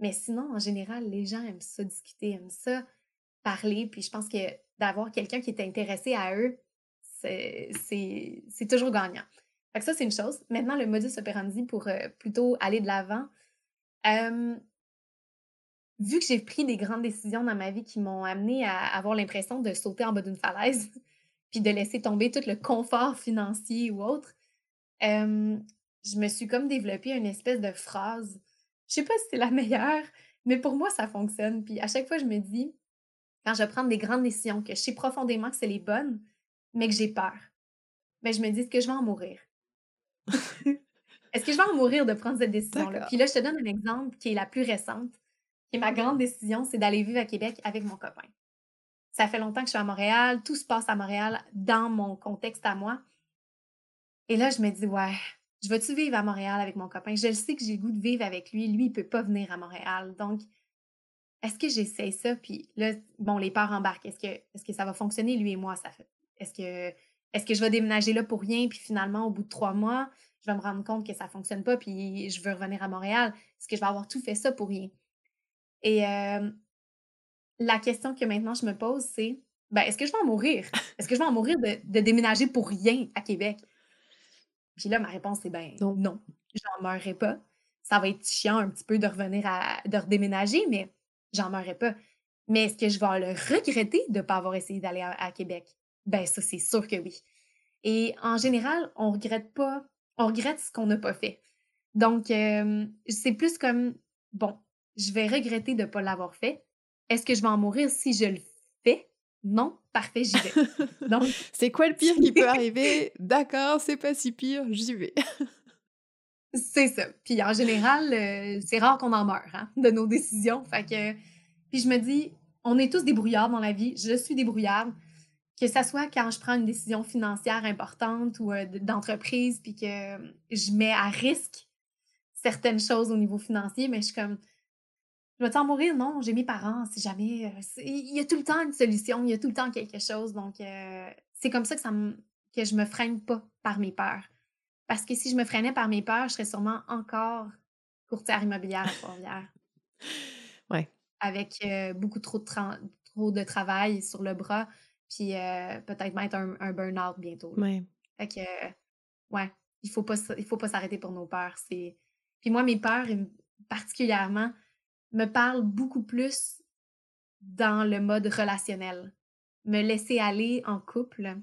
Mais sinon, en général, les gens aiment ça discuter, aiment ça parler, puis je pense que d'avoir quelqu'un qui est intéressé à eux, c'est toujours gagnant. Fait que ça, c'est une chose. Maintenant, le modus operandi pour euh, plutôt aller de l'avant. vu que j'ai pris des grandes décisions dans ma vie qui m'ont amené à avoir l'impression de sauter en bas d'une falaise, puis de laisser tomber tout le confort financier ou autre, je me suis comme développé une espèce de phrase. Je sais pas si c'est la meilleure, mais pour moi, ça fonctionne. Puis à chaque fois, je me dis, quand je prends des grandes décisions, que je sais profondément que c'est les bonnes, mais que j'ai peur, mais je me dis, est-ce que je vais en mourir? est-ce que je vais en mourir de prendre cette décision-là? Puis là, je te donne un exemple qui est la plus récente, est ma grande décision, c'est d'aller vivre à Québec avec mon copain. Ça fait longtemps que je suis à Montréal, tout se passe à Montréal dans mon contexte à moi. Et là, je me dis, ouais, je vais-tu vivre à Montréal avec mon copain? Je sais que j'ai le goût de vivre avec lui. Lui, il ne peut pas venir à Montréal. Donc, est-ce que j'essaie ça? Puis là, bon, les peurs embarquent. Est-ce que, est que ça va fonctionner, lui et moi? Est-ce que je vais déménager là pour rien? Puis finalement, au bout de trois mois, je vais me rendre compte que ça ne fonctionne pas, puis je veux revenir à Montréal? Est-ce que je vais avoir tout fait ça pour rien? Et euh, la question que maintenant je me pose, c'est ben, est-ce que je vais en mourir? Est-ce que je vais en mourir de, déménager pour rien à Québec? Puis là, ma réponse est ben non, non j'en mourrai pas. Ça va être chiant un petit peu de revenir à de redéménager, mais j'en mourrai pas. Mais est-ce que je vais le regretter de ne pas avoir essayé d'aller à, Québec? Ben ça, c'est sûr que oui. Et en général, on regrette pas, on regrette ce qu'on n'a pas fait. Donc, c'est plus comme, bon, je vais regretter de ne pas l'avoir fait, est-ce que je vais en mourir si je le fais? Non, parfait, j'y vais. Donc, c'est quoi le pire qui peut arriver? D'accord, c'est pas si pire, j'y vais. c'est ça. Puis en général, euh, c'est rare qu'on en meure hein, de nos décisions. Fait que, puis je me dis, on est tous débrouillards dans la vie. Je suis débrouillarde. Que ce soit quand je prends une décision financière importante ou euh, d'entreprise, puis que je mets à risque certaines choses au niveau financier, mais je suis comme, je vais t'en mourir? Non, j'ai mes parents, si jamais. Euh, il y a tout le temps une solution, il y a tout le temps quelque chose. Donc, euh, c'est comme ça que, ça me, que je me freine pas par mes peurs. Parce que si je me freinais par mes peurs, je serais sûrement encore courtière immobilière à Trois-Rivières. ouais. Avec euh, beaucoup trop de, trop de travail sur le bras, puis peut-être mettre un, un burn-out bientôt. Ouais. Fait que, ouais, il faut pas, il faut pas s'arrêter pour nos peurs. Puis moi, mes peurs, particulièrement, me parle beaucoup plus dans le mode relationnel. Me laisser aller en couple,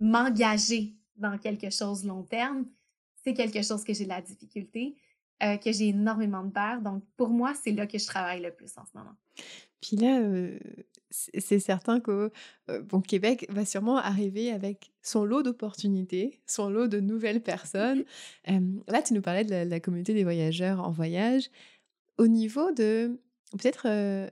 m'engager dans quelque chose long terme, c'est quelque chose que j'ai de la difficulté, euh, que j'ai énormément de peur. Donc, pour moi, c'est là que je travaille le plus en ce moment. Puis là, c'est certain que bon, Québec va sûrement arriver avec son lot d'opportunités, son lot de nouvelles personnes. là, tu nous parlais de la, communauté des voyageurs en voyage. Au niveau de peut-être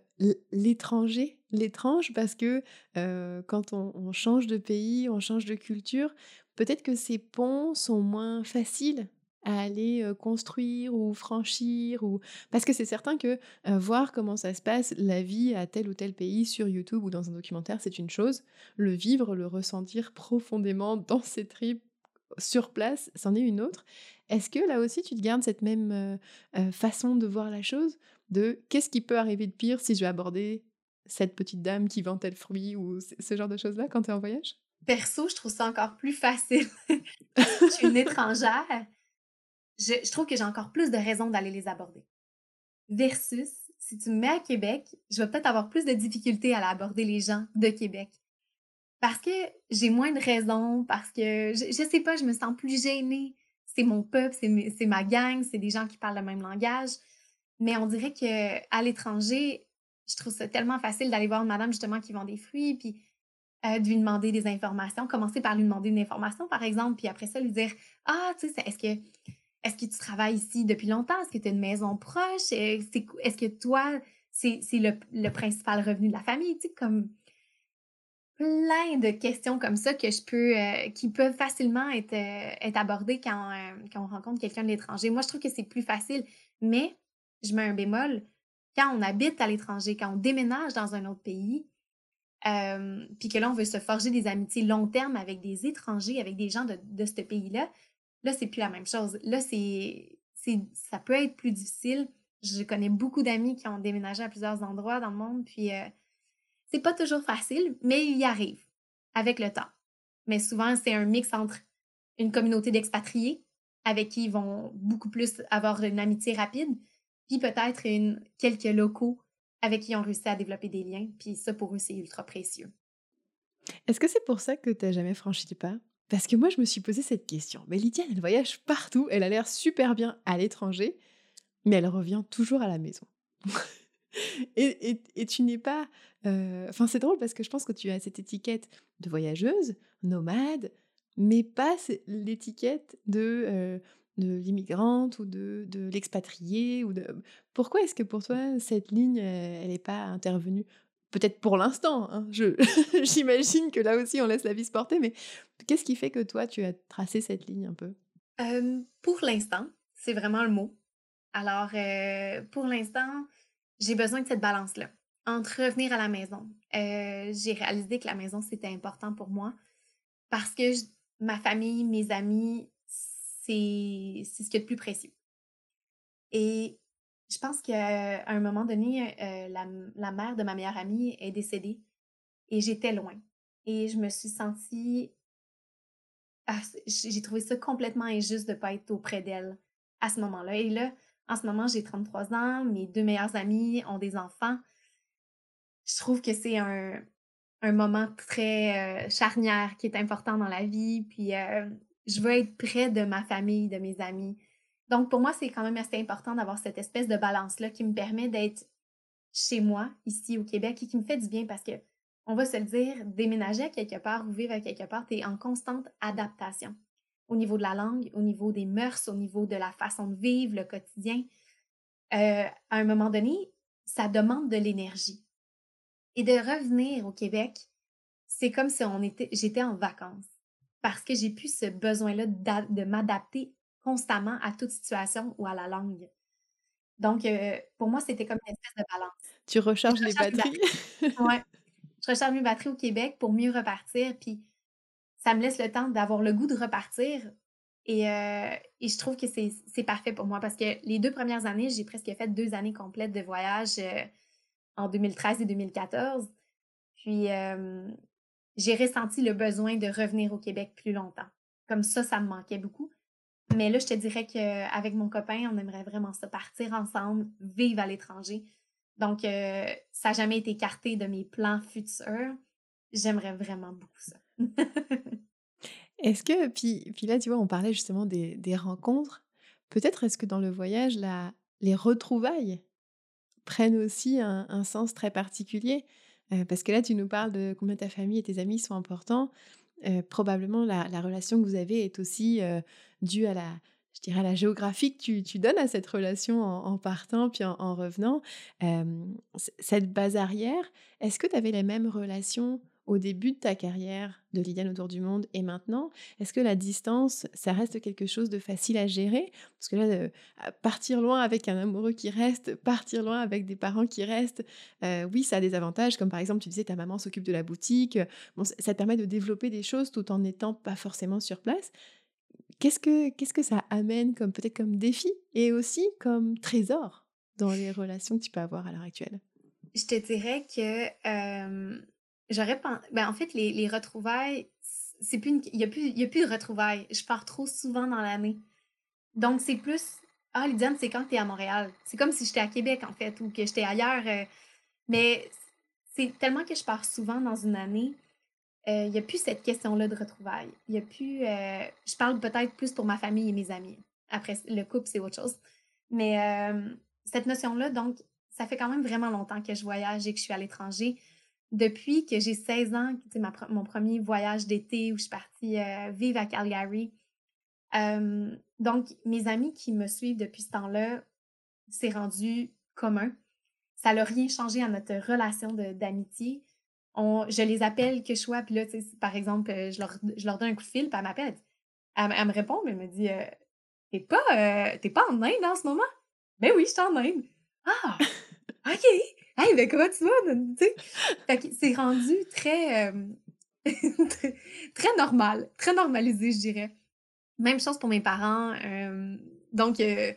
l'étranger, l'étrange, parce que quand on, change de pays, on change de culture, peut-être que ces ponts sont moins faciles à aller construire ou franchir ou parce que c'est certain que voir comment ça se passe la vie à tel ou tel pays sur YouTube ou dans un documentaire c'est une chose. Le vivre le ressentir profondément dans ses tripes sur place c'en est une autre. Est-ce que là aussi tu te gardes cette même façon de voir la chose? De qu'est-ce qui peut arriver de pire si je vais aborder cette petite dame qui vend tel fruit ou ce genre de choses là quand tu es en voyage? Perso, je trouve ça encore plus facile. je suis une étrangère je, trouve que j'ai encore plus de raisons d'aller les aborder. Versus, si tu me mets à Québec, je vais peut-être avoir plus de difficultés à aller aborder les gens de Québec. Parce que j'ai moins de raisons, parce que je, je sais pas, je me sens plus gênée. C'est mon peuple, c'est ma gang, c'est des gens qui parlent le même langage. Mais on dirait que à l'étranger, je trouve ça tellement facile d'aller voir une madame justement qui vend des fruits, puis euh, de lui demander des informations. Commencer par lui demander une information, par exemple, puis après ça, lui dire Ah, tu sais, est-ce que est-ce que tu travailles ici depuis longtemps? Est-ce que tu as une maison proche? Est-ce que toi, c'est le, principal revenu de la famille? Comme plein de questions comme ça que je peux, euh, qui peuvent facilement être, euh, abordées quand, euh, on rencontre quelqu'un de l'étranger. Moi, je trouve que c'est plus facile, mais je mets un bémol. Quand on habite à l'étranger, quand on déménage dans un autre pays, puis que là, on veut se forger des amitiés long terme avec des étrangers, avec des gens de ce pays-là, là, c'est plus la même chose. Là, c'est, ça peut être plus difficile. Je connais beaucoup d'amis qui ont déménagé à plusieurs endroits dans le monde, puis euh, c'est pas toujours facile, mais il y arrive avec le temps. Mais souvent, c'est un mix entre une communauté d'expatriés avec qui ils vont beaucoup plus avoir une amitié rapide, puis peut-être quelques locaux avec qui ils ont réussi à développer des liens. Puis ça, pour eux, c'est ultra précieux. Est-ce que c'est pour ça que tu n'as jamais franchi le pas? Parce que moi, je me suis posé cette question. Mais Lydia, elle voyage partout, elle a l'air super bien à l'étranger, mais elle revient toujours à la maison. et, tu n'es pas... Euh, enfin, c'est drôle parce que je pense que tu as cette étiquette de voyageuse, nomade, mais pas l'étiquette de... Euh, de l'immigrante ou de, de de... Pourquoi est-ce que pour toi, cette ligne, elle n'est pas intervenue Peut-être pour l'instant, hein, j'imagine que là aussi on laisse la vie se porter, mais qu'est-ce qui fait que toi, tu as tracé cette ligne un peu? Pour l'instant, c'est vraiment le mot. Alors, pour l'instant, j'ai besoin de cette balance-là entre revenir à la maison. j'ai réalisé que la maison, c'était important pour moi parce que ma famille, mes amis, c'est ce qui est le plus précieux. Et je pense qu'à un moment donné, euh, la, mère de ma meilleure amie est décédée et j'étais loin. Et je me suis sentie. Ah, j'ai trouvé ça complètement injuste de ne pas être auprès d'elle à ce moment-là. Et là, en ce moment, j'ai 33 ans, mes deux meilleures amies ont des enfants. Je trouve que c'est un, moment très euh, charnière qui est important dans la vie. Puis euh, je veux être près de ma famille, de mes amis. Donc, pour moi, c'est quand même assez important d'avoir cette espèce de balance-là qui me permet d'être chez moi, ici au Québec, et qui me fait du bien parce que, on va se le dire, déménager à quelque part ou vivre à quelque part, tu es en constante adaptation au niveau de la langue, au niveau des mœurs, au niveau de la façon de vivre, le quotidien. Euh, à un moment donné, ça demande de l'énergie. Et de revenir au Québec, c'est comme si on était, j'étais en vacances parce que j'ai plus ce besoin-là de m'adapter constamment à toute situation ou à la langue. Donc, euh, pour moi, c'était comme une espèce de balance. Tu recharges, les batteries? oui. Je recharge mes batteries au Québec pour mieux repartir. Puis, ça me laisse le temps d'avoir le goût de repartir. Et, euh, et je trouve que c'est parfait pour moi parce que les deux premières années, j'ai presque fait deux années complètes de voyage euh, en 2013 et 2014. Puis, j'ai ressenti le besoin de revenir au Québec plus longtemps. Comme ça, ça me manquait beaucoup. Mais là, je te dirais qu'avec mon copain, on aimerait vraiment ça, partir ensemble, vivre à l'étranger. Donc, euh, ça n'a jamais été écarté de mes plans futurs. J'aimerais vraiment beaucoup ça. est-ce que, puis, puis là, tu vois, on parlait justement des, rencontres. Peut-être est-ce que dans le voyage, la, les retrouvailles prennent aussi un sens très particulier? Parce que là, tu nous parles de combien ta famille et tes amis sont importants. Probablement, la, relation que vous avez est aussi due à la, je dirais, la géographie que tu, donnes à cette relation en, partant puis en, revenant. cette base arrière, est-ce que tu avais les mêmes relations au début de ta carrière de Lydiane autour du monde et maintenant, est-ce que la distance, ça reste quelque chose de facile à gérer? Parce que là, euh, partir loin avec un amoureux qui reste, partir loin avec des parents qui restent, euh, oui, ça a des avantages, comme par exemple, tu disais, ta maman s'occupe de la boutique, bon, ça te permet de développer des choses tout en n'étant pas forcément sur place. Qu'est-ce que, qu'est-ce que ça amène comme peut-être comme défi et aussi comme trésor dans les relations que tu peux avoir à l'heure actuelle? Je te dirais que J'aurais. Ben, en fait, les, les retrouvailles, c'est plus il n'y a, plus... a plus de retrouvailles. Je pars trop souvent dans l'année. Donc, c'est plus. Ah, Lydiane, c'est quand tu es à Montréal. C'est comme si j'étais à Québec, en fait, ou que j'étais ailleurs. Euh, mais c'est tellement que je pars souvent dans une année. Euh, il n'y a plus cette question-là de retrouvailles. Il a plus. Euh, je parle peut-être plus pour ma famille et mes amis. Après, le couple, c'est autre chose. Mais cette notion-là, donc, ça fait quand même vraiment longtemps que je voyage et que je suis à l'étranger depuis que j'ai 16 ans, c'est mon premier voyage d'été où je suis partie euh, vivre à Calgary. donc, mes amis qui me suivent depuis ce temps-là, c'est rendu commun. Ça n'a rien changé à notre relation d'amitié. Je les appelle que je sois, puis là, par exemple, euh, je leur, je leur, donne un coup de fil, puis elle m'appelle. Elle, me répond, mais elle me dit euh, T'es pas, pas en Inde en ce moment? Ben oui, je suis en Inde. Ah, OK. Hey, ben comment tu vas? C'est rendu très, très, normal, très normalisé, je dirais. Même chose pour mes parents. donc, euh,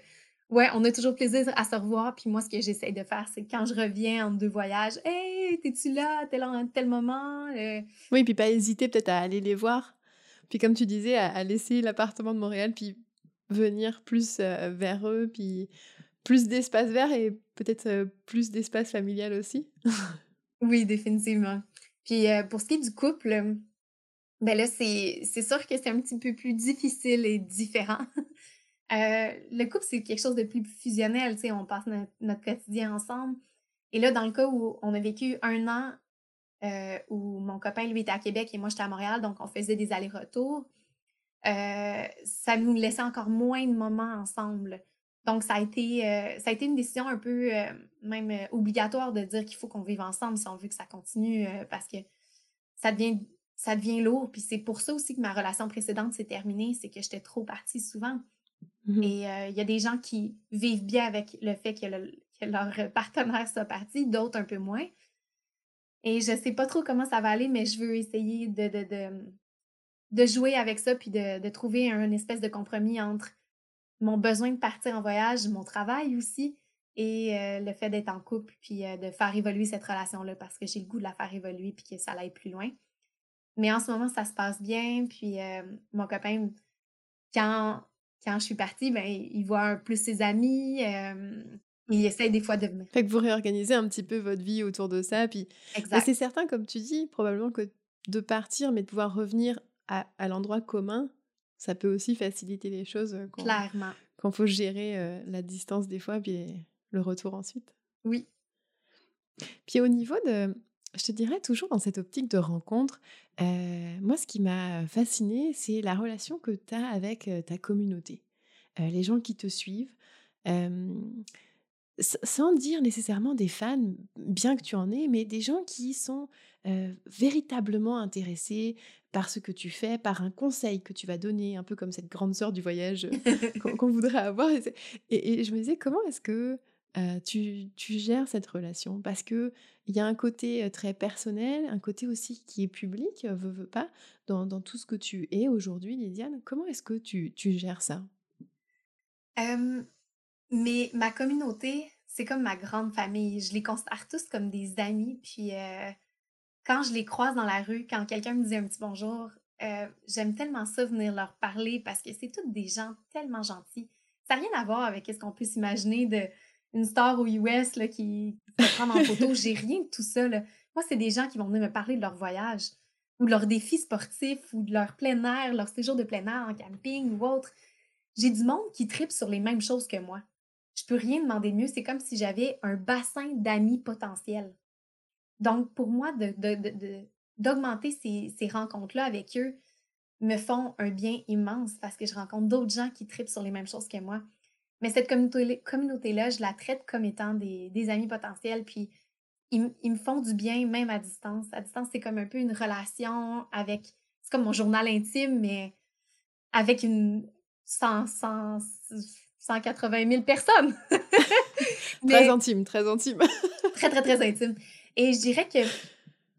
ouais, on a toujours plaisir à se revoir. Puis moi, ce que j'essaie de faire, c'est quand je reviens en deux voyages, Hey, t'es-tu là à tel, tel moment? Euh? Oui, puis pas hésiter peut-être à aller les voir. Puis comme tu disais, à, laisser l'appartement de Montréal, puis venir plus euh, vers eux, puis plus d'espace vert et peut-être plus d'espace familial aussi? oui, définitivement. Puis pour ce qui est du couple, ben là, c'est sûr que c'est un petit peu plus difficile et différent. le couple, c'est quelque chose de plus fusionnel, tu sais, on passe notre, quotidien ensemble. Et là, dans le cas où on a vécu un an où mon copain, lui, était à Québec et moi, j'étais à Montréal, donc on faisait des allers-retours, ça nous laissait encore moins de moments ensemble. Donc, ça a été, ça a été une décision un peu même obligatoire de dire qu'il faut qu'on vive ensemble si on veut que ça continue parce que ça devient, ça devient lourd. Puis c'est pour ça aussi que ma relation précédente s'est terminée, c'est que j'étais trop partie souvent. Mmh Et il y a des gens qui vivent bien avec le fait que, leur partenaire soit parti, d'autres un peu moins. Et je sais pas trop comment ça va aller, mais je veux essayer de, de, de, jouer avec ça puis de, trouver un espèce de compromis entre mon besoin de partir en voyage, mon travail aussi, et le fait d'être en couple, puis de faire évoluer cette relation-là, parce que j'ai le goût de la faire évoluer, puis que ça aille plus loin. Mais en ce moment, ça se passe bien, puis mon copain, quand, quand je suis partie, ben, il voit plus ses amis, il essaye des fois de venir. Fait que vous réorganisez un petit peu votre vie autour de ça, puis c'est certain, comme tu dis, probablement que de partir, mais de pouvoir revenir à, à l'endroit commun, ça peut aussi faciliter les choses quand, Clairement. Quand il faut gérer la distance des fois, puis le retour ensuite. Oui. Puis au niveau de, je te dirais toujours dans cette optique de rencontre, moi ce qui m'a fasciné, c'est la relation que tu as avec ta communauté, les gens qui te suivent sans dire nécessairement des fans, bien que tu en aies, mais des gens qui sont véritablement intéressés par ce que tu fais, par un conseil que tu vas donner, un peu comme cette grande sœur du voyage qu'on voudrait avoir. Et, je me disais, comment est-ce que tu, gères cette relation? Parce qu'il y a un côté très personnel, un côté aussi qui est public, veut, veut pas, dans, tout ce que tu es aujourd'hui, Lydiane. Comment est-ce que tu, gères ça? Mais ma communauté, c'est comme ma grande famille. Je les considère tous comme des amis. Puis quand je les croise dans la rue, quand quelqu'un me dit un petit bonjour, j'aime tellement ça venir leur parler parce que c'est tous des gens tellement gentils. Ça n'a rien à voir avec ce qu'on peut s'imaginer de une star au US là, qui, se prend en photo. J'ai rien de tout ça. Moi, c'est des gens qui vont venir me parler de leur voyage ou de leurs défis sportifs ou de leur plein air, leur séjour de plein air en camping ou autre. J'ai du monde qui tripe sur les mêmes choses que moi je peux rien demander de mieux. C'est comme si j'avais un bassin d'amis potentiels. Donc, pour moi, d'augmenter ces, rencontres-là avec eux me font un bien immense parce que je rencontre d'autres gens qui tripent sur les mêmes choses que moi. Mais cette communauté-là, je la traite comme étant des, amis potentiels. Puis, ils, me font du bien même à distance. À distance, c'est comme un peu une relation avec. C'est comme mon journal intime, mais avec une. sans, sans 180 000 personnes. très intime, très intime. très, très, très intime. Et je dirais que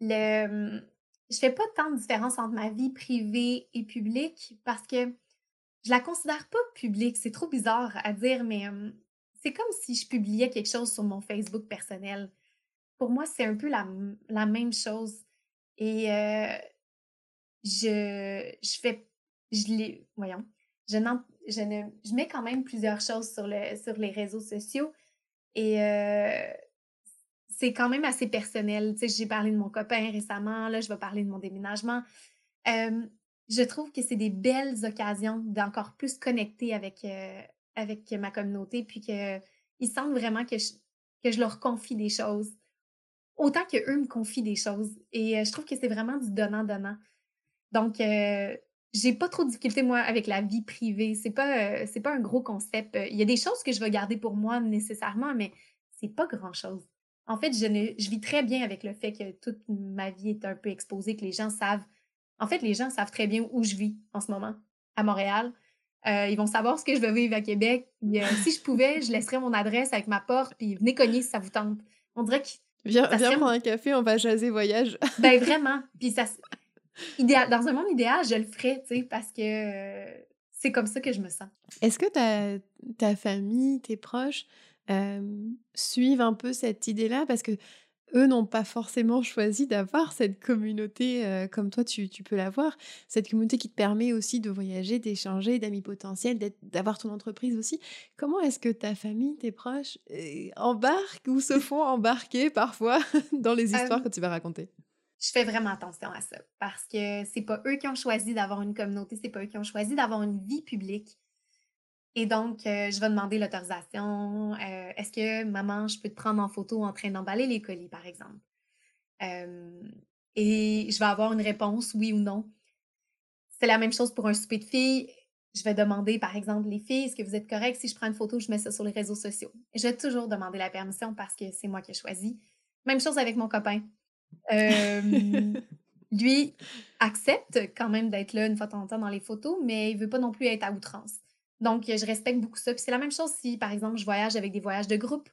le, je fais pas tant de différence entre ma vie privée et publique parce que je la considère pas publique. C'est trop bizarre à dire, mais c'est comme si je publiais quelque chose sur mon Facebook personnel. Pour moi, c'est un peu la, la, même chose. Et je, je fais, je les, voyons, je, je, ne, je mets quand même plusieurs choses sur, le, sur les réseaux sociaux et c'est quand même assez personnel. Tu sais, j'ai parlé de mon copain récemment, là, je vais parler de mon déménagement. je trouve que c'est des belles occasions d'encore plus connecter avec, avec ma communauté, puis qu'ils sentent vraiment que je, que je leur confie des choses, autant qu'eux me confient des choses. Et je trouve que c'est vraiment du donnant-donnant. Donc, j'ai pas trop de difficultés, moi, avec la vie privée. C'est pas, euh, c'est pas un gros concept. Il y a des choses que je vais garder pour moi nécessairement, mais c'est pas grand-chose. En fait, je, ne, je vis très bien avec le fait que toute ma vie est un peu exposée, que les gens savent. En fait, les gens savent très bien où je vis en ce moment, à Montréal. Euh, ils vont savoir ce que je veux vivre à Québec. si je pouvais, je laisserais mon adresse avec ma porte, puis venez cogner si ça vous tente. On dirait que Viens, viens serait prendre un café, on va jaser voyage. ben vraiment, puis ça idéal dans un monde idéal, je le ferais, tu sais, parce que, heu, c'est comme ça que je me sens. Est-ce que ta ta famille, tes proches, suivent un peu cette idée-là? Parce qu'eux n'ont pas forcément choisi d'avoir cette communauté, comme toi tu tu peux l'avoir. Cette communauté qui te permet aussi de voyager, d'échanger, d'amis potentiels, d'avoir ton entreprise aussi. Comment est-ce que ta famille, tes proches, heu, embarquent ou se font embarquer parfois dans les histoires que tu vas raconter? Je fais vraiment attention à ça parce que c'est pas eux qui ont choisi d'avoir une communauté, c'est pas eux qui ont choisi d'avoir une vie publique et donc heu, je vais demander l'autorisation, heu: «Est-ce que maman, je peux te prendre en photo en train d'emballer les colis?» par exemple? Hem et je vais avoir une réponse oui ou non. C'est la même chose pour un souper de filles. Je vais demander, par exemple: «Les filles, est-ce que vous êtes correctes si je prends une photo, je mets ça sur les réseaux sociaux?» je vais toujours demander la permission parce que c'est moi qui ai choisi. Même chose avec mon copain. Lui accepte quand même d'être là une fois de temps en temps dans les photos, mais il veut pas non plus être à outrance. Donc je respecte beaucoup ça. Puis c'est la même chose si, par exemple, je voyage avec des voyages de groupe.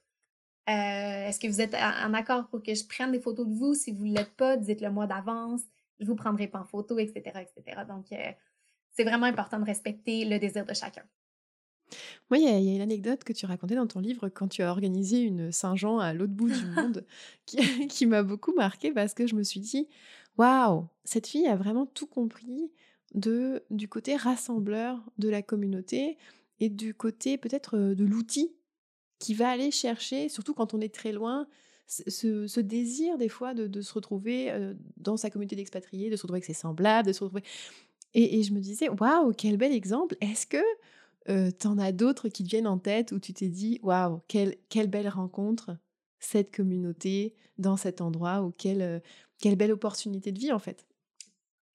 Heu, est-ce que vous êtes en accord pour que je prenne des photos de vous? Si vous l'êtes pas, dites-le moi d'avance. Je vous prendrai pas en photo et cetera et cetera. Donc heu, c'est vraiment important de respecter le désir de chacun. Moi, il y a il y a une anecdote que tu racontais dans ton livre quand tu as organisé une Saint-Jean à l'autre bout du monde qui qui m'a beaucoup marquée parce que je me suis dit: «Waouh, cette fille a vraiment tout compris du côté rassembleur de la communauté et du côté peut-être, heu, de l'outil qui va aller chercher, surtout quand on est très loin, ce désir des fois de se retrouver, heu, dans sa communauté d'expatriés, de se retrouver avec ses semblables, de se retrouver» et je me disais: «Waouh, quel bel exemple!» est-ce que Heu, tu as d'autres qui te viennent en tête où tu t'es dit: «Waouh, quelle quelle belle rencontre, cette communauté, dans cet endroit ou quelle, heu, quelle belle opportunité de vie, en fait».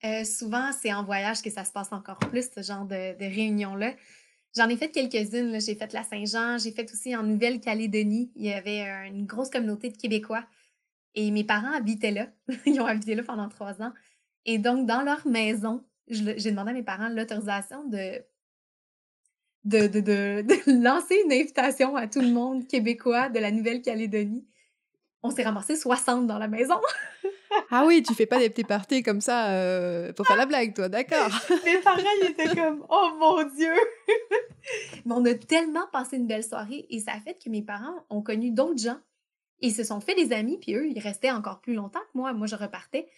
Heu, souvent, c'est en voyage que ça se passe encore plus, ce genre de réunions-là. J'en ai fait quelques-unes. J'ai fait la Saint-Jean, j'ai fait aussi en Nouvelle-Calédonie. Il y avait, heu, une grosse communauté de Québécois et mes parents habitaient là. Ils ont habité là pendant 3 ans et donc dans leur maison, j'ai demandé à mes parents l'autorisation de lancer une invitation à tout le monde québécois de la Nouvelle-Calédonie. On s'est ramassés 60 dans la maison. Ah oui, tu fais pas des petits parties comme ça, heu, pour faire la blague, toi, d'accord. Mes parents, ils étaient comme: «Oh mon Dieu!» Mais on a tellement passé une belle soirée et ça a fait que mes parents ont connu d'autres gens. Ils se sont fait des amis, puis eux, ils restaient encore plus longtemps que moi. Moi, je repartais.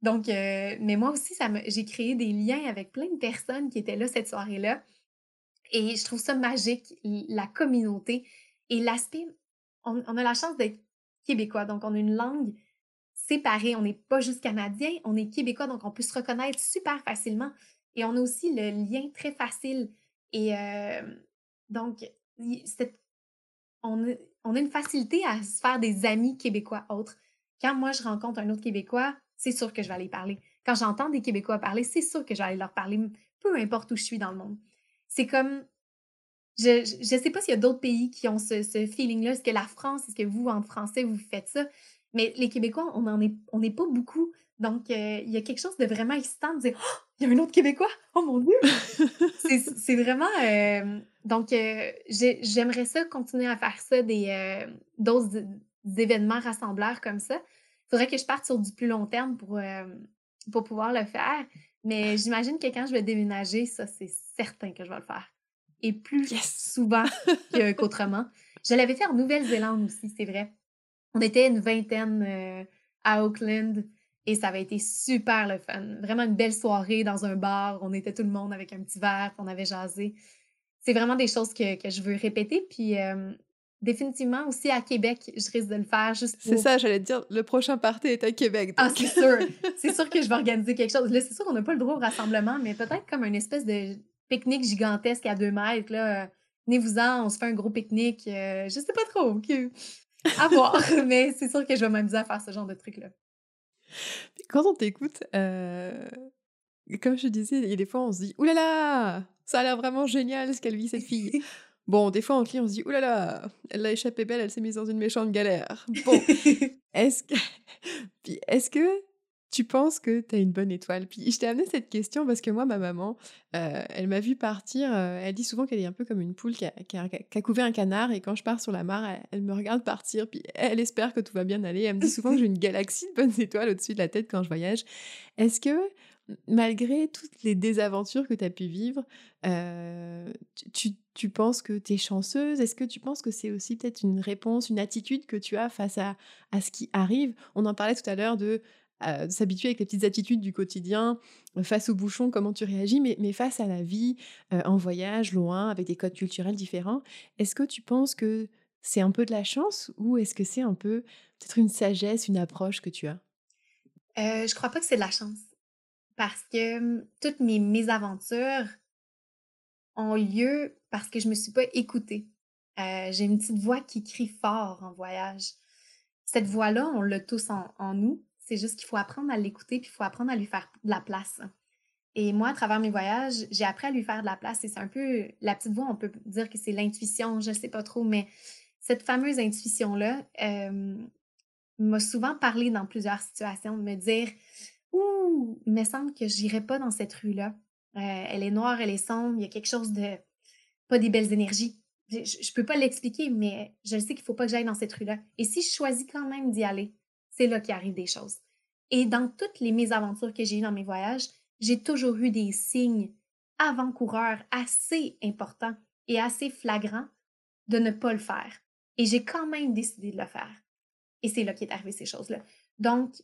Donc, heu, mais moi aussi, ça me j'ai créé des liens avec plein de personnes qui étaient là cette soirée-là et je trouve ça magique, la communauté et l'aspect on on a la chance d'être québécois, donc on a une langue séparée. On n'est pas juste canadien, on est québécois, donc on peut se reconnaître super facilement et on a aussi le lien très facile et hem, donc on a une facilité à se faire des amis québécois autres. Quand moi je rencontre un autre Québécois, c'est sûr que je vais aller parler. Quand j'entends des Québécois parler, c'est sûr que je vais aller leur parler, peu importe où je suis dans le monde. C'est comme je je sais pas s'il y a d'autres pays qui ont ce ce feeling-là. Est-ce que la France, est-ce que vous, en français, vous faites ça? Mais les Québécois, on en est on n'est pas beaucoup. Donc, heu, il y a quelque chose de vraiment excitant de dire: «Oh! Il y a un autre Québécois! Oh mon Dieu!» C'est vraiment, hem, donc, j'ai j'aimerais ça continuer à faire ça, des, d'autres événements rassembleurs comme ça. Il Faudrait que je parte sur du plus long terme pour, pour pouvoir le faire, mais j'imagine que quand je vais déménager, ça, c'est certain que je vais le faire et plus Yes! souvent qu'autrement. Je l'avais fait en Nouvelle-Zélande aussi, c'est vrai. On était une vingtaine, heu, à Auckland et ça avait été super le fun. Vraiment une belle soirée dans un bar. On était tout le monde avec un petit verre, on avait jasé. C'est vraiment des choses que que je veux répéter, puis, hem, définitivement aussi à Québec, je risque de le faire juste C'est ça, j'allais te dire, le prochain party est à Québec, ah, c'est sûr! C'est sûr que je vais organiser quelque chose. Là, c'est sûr qu'on n'a pas le droit au rassemblement, mais peut-être comme une espèce de pique-nique gigantesque à 2 mètres là, venez-vous-en, on se fait un gros pique-nique, heu, je sais pas trop, que à voir, mais c'est sûr que je vais m'amuser à faire ce genre de truc-là. Quand on t'écoute, heu, comme je disais, il y a des fois, on se dit: «Ouh là là! Ça a l'air vraiment génial ce qu'elle vit cette fille». Bon, des fois, en crie, on se dit: «Ouh là là! Elle l'a échappé belle, elle s'est mise dans une méchante galère». Bon, est-ce que puis est-ce que tu penses que tu as une bonne étoile? Puis je t'ai amené cette question parce que moi, ma maman, euh, elle m'a vu partir. Euh, elle dit souvent qu'elle est un peu comme une poule qui a, qui, couvert un canard. Et quand je pars sur la mare, elle, me regarde partir. Puis elle espère que tout va bien aller. Elle me dit souvent que j'ai une galaxie de bonnes étoiles au-dessus de la tête quand je voyage. Est-ce que malgré toutes les désaventures que tu as pu vivre, euh, tu, tu, penses que tu es chanceuse? Est-ce que tu penses que c'est aussi peut-être une réponse, une attitude que tu as face à, à ce qui arrive? On en parlait tout à l'heure de s'habituer avec les petites attitudes du quotidien, euh, face aux bouchons, comment tu réagis, mais, mais face à la vie, euh, en voyage, loin, avec des codes culturels différents, est-ce que tu penses que c'est un peu de la chance ou est-ce que c'est un peu peut-être une sagesse, une approche que tu as? Euh, Je crois pas que c'est de la chance parce que hum, toutes mes mésaventures ont lieu parce que je me suis pas écoutée. J'ai une petite voix qui crie fort en voyage. Cette voix-là, on l'a tous en nous. C'est juste qu'il faut apprendre à l'écouter, puis il faut apprendre à lui faire de la place. Et moi, à travers mes voyages, j'ai appris à lui faire de la place. Et c'est un peu la petite voix, on peut dire que c'est l'intuition, je ne sais pas trop, mais cette fameuse intuition-là euh, m'a souvent parlé dans plusieurs situations, de me dire Ouh, il me semble que j'irai pas dans cette rue-là. Euh, elle est noire, elle est sombre, il y a quelque chose de pas des belles énergies. Je, ne peux pas l'expliquer, mais je sais qu'il ne faut pas que j'aille dans cette rue-là. Et si je choisis quand même d'y aller, c'est là qu'il arrive des choses. Et dans toutes les mésaventures que j'ai eues dans mes voyages, j'ai toujours eu des signes avant-coureurs assez importants et assez flagrants de ne pas le faire. Et j'ai quand même décidé de le faire. Et c'est là qu'est arrivé ces choses-là. Donc,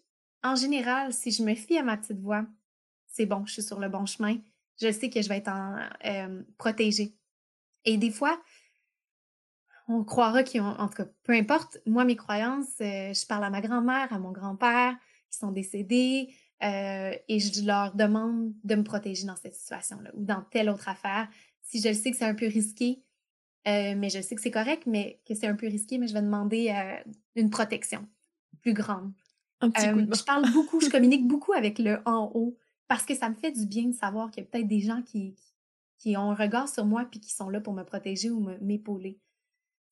en général, si je me fie à ma petite voix, c'est bon, je suis sur le bon chemin. Je sais que je vais être en, euh, protégée. Et des fois, on croira qu'ils ont, en tout cas, peu importe, moi, mes croyances, euh, je parle à ma grand-mère, à mon grand-père, qui sont décédés, euh, et je leur demande de me protéger dans cette situation-là ou dans telle autre affaire. Si je le sais que c'est un peu risqué, euh, mais je sais que c'est correct, mais que c'est un peu risqué, mais je vais demander une protection plus grande. je parle beaucoup, je communique beaucoup avec le en haut parce que ça me fait du bien de savoir qu'il y a peut-être des gens qui, qui ont un regard sur moi puis qui sont là pour me protéger ou m'épauler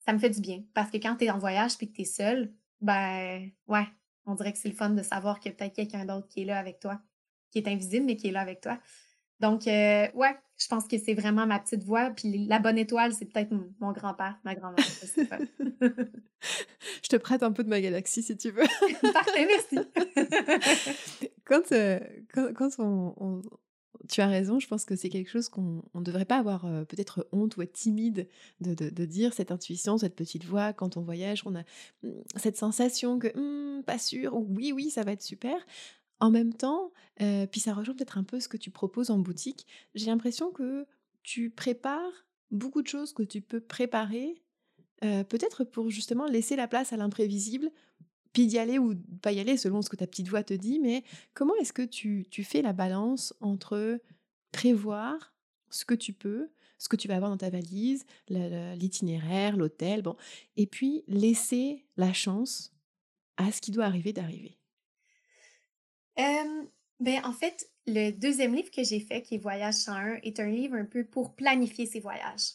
ça me fait du bien. Parce que quand tu es en voyage puis que tu es seul, ben ouais, on dirait que c'est le fun de savoir qu'il y a peut-être quelqu'un d'autre qui est là avec toi, qui est invisible, mais qui est là avec toi. Donc, euh, ouais, je pense que c'est vraiment ma petite voix. Puis la bonne étoile, c'est peut-être mon, grand-père, ma grand-mère. je te prête un peu de ma galaxie si tu veux. Parfait, merci. quand, euh, quand, quand on, tu as raison, je pense que c'est quelque chose qu'on ne devrait pas avoir peut-être honte ou être timide de, dire, cette intuition, cette petite voix. Quand on voyage, on a mmh, cette sensation que mmh, pas sûr, ou oui, oui, ça va être super. En même temps, puis ça rejoint peut-être un peu ce que tu proposes en boutique, j'ai l'impression que tu prépares beaucoup de choses que tu peux préparer, peut-être pour justement laisser la place à l'imprévisible puis d'y aller ou pas y aller selon ce que ta petite voix te dit, mais comment est-ce que tu, tu fais la balance entre prévoir ce que tu peux, ce que tu vas avoir dans ta valise, l'itinéraire, l'hôtel, bon, et puis laisser la chance à ce qui doit arriver d'arriver? Ben, En fait, le deuxième livre que j'ai fait, qui est Voyage 101, est un livre un peu pour planifier ses voyages.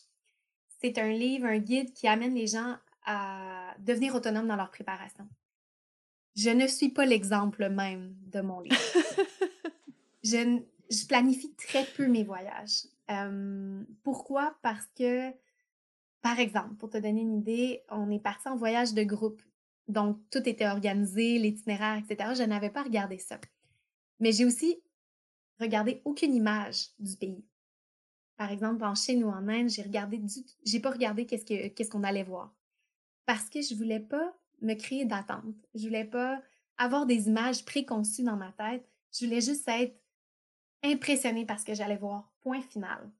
C'est un livre, un guide qui amène les gens à devenir autonomes dans leur préparation. Je ne suis pas l'exemple même de mon livre. je, planifie très peu mes voyages. pourquoi? Parce que, par exemple, pour te donner une idée, on est parti en voyage de groupe. Donc, tout était organisé, l'itinéraire, etc. Je n'avais pas regardé ça. Mais j'ai aussi regardé aucune image du pays. Par exemple, en Chine ou en Inde, j'ai regardé du... j'ai pas regardé qu'est-ce qu'on allait voir. Parce que je voulais pas me créer d'attente. Je voulais pas avoir des images préconçues dans ma tête. Je voulais juste être impressionnée par ce que j'allais voir. Point final.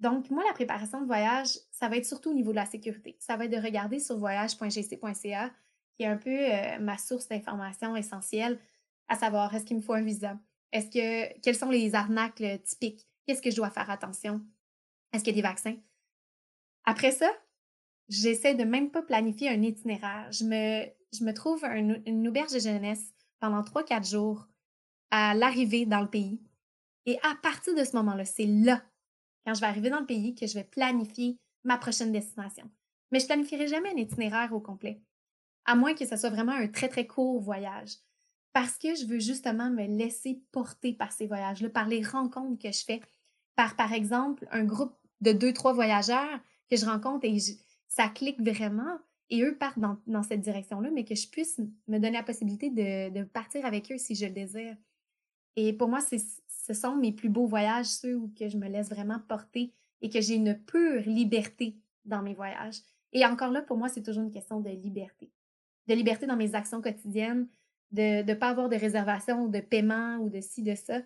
Donc, moi, la préparation de voyage, ça va être surtout au niveau de la sécurité. Ça va être de regarder sur voyage.gc.ca, qui est un peu euh, ma source d'information essentielle, à savoir, est-ce qu'il me faut un visa? Est-ce que, quelles sont les arnaques typiques? Qu'est-ce que je dois faire attention? Est-ce qu'il y a des vaccins? Après ça, j'essaie de même pas planifier un itinéraire. Je me, je me trouve une auberge de jeunesse pendant 3-4 jours à l'arrivée dans le pays. Et à partir de ce moment-là, c'est là, quand je vais arriver dans le pays, que je vais planifier ma prochaine destination. Mais je planifierai jamais un itinéraire au complet, à moins que ce soit vraiment un très, très court voyage. parce que je veux justement me laisser porter par ces voyages-là, par les rencontres que je fais, par, par exemple, un groupe de deux, trois voyageurs que je rencontre et ça clique vraiment et eux partent dans, cette direction-là, mais que je puisse me donner la possibilité de, partir avec eux si je le désire. Et pour moi, ce sont mes plus beaux voyages, ceux où que je me laisse vraiment porter et que j'ai une pure liberté dans mes voyages. Et encore là, pour moi, c'est toujours une question de liberté. De liberté dans mes actions quotidiennes, de ne pas avoir de réservation ou de paiement ou de ci, de ça,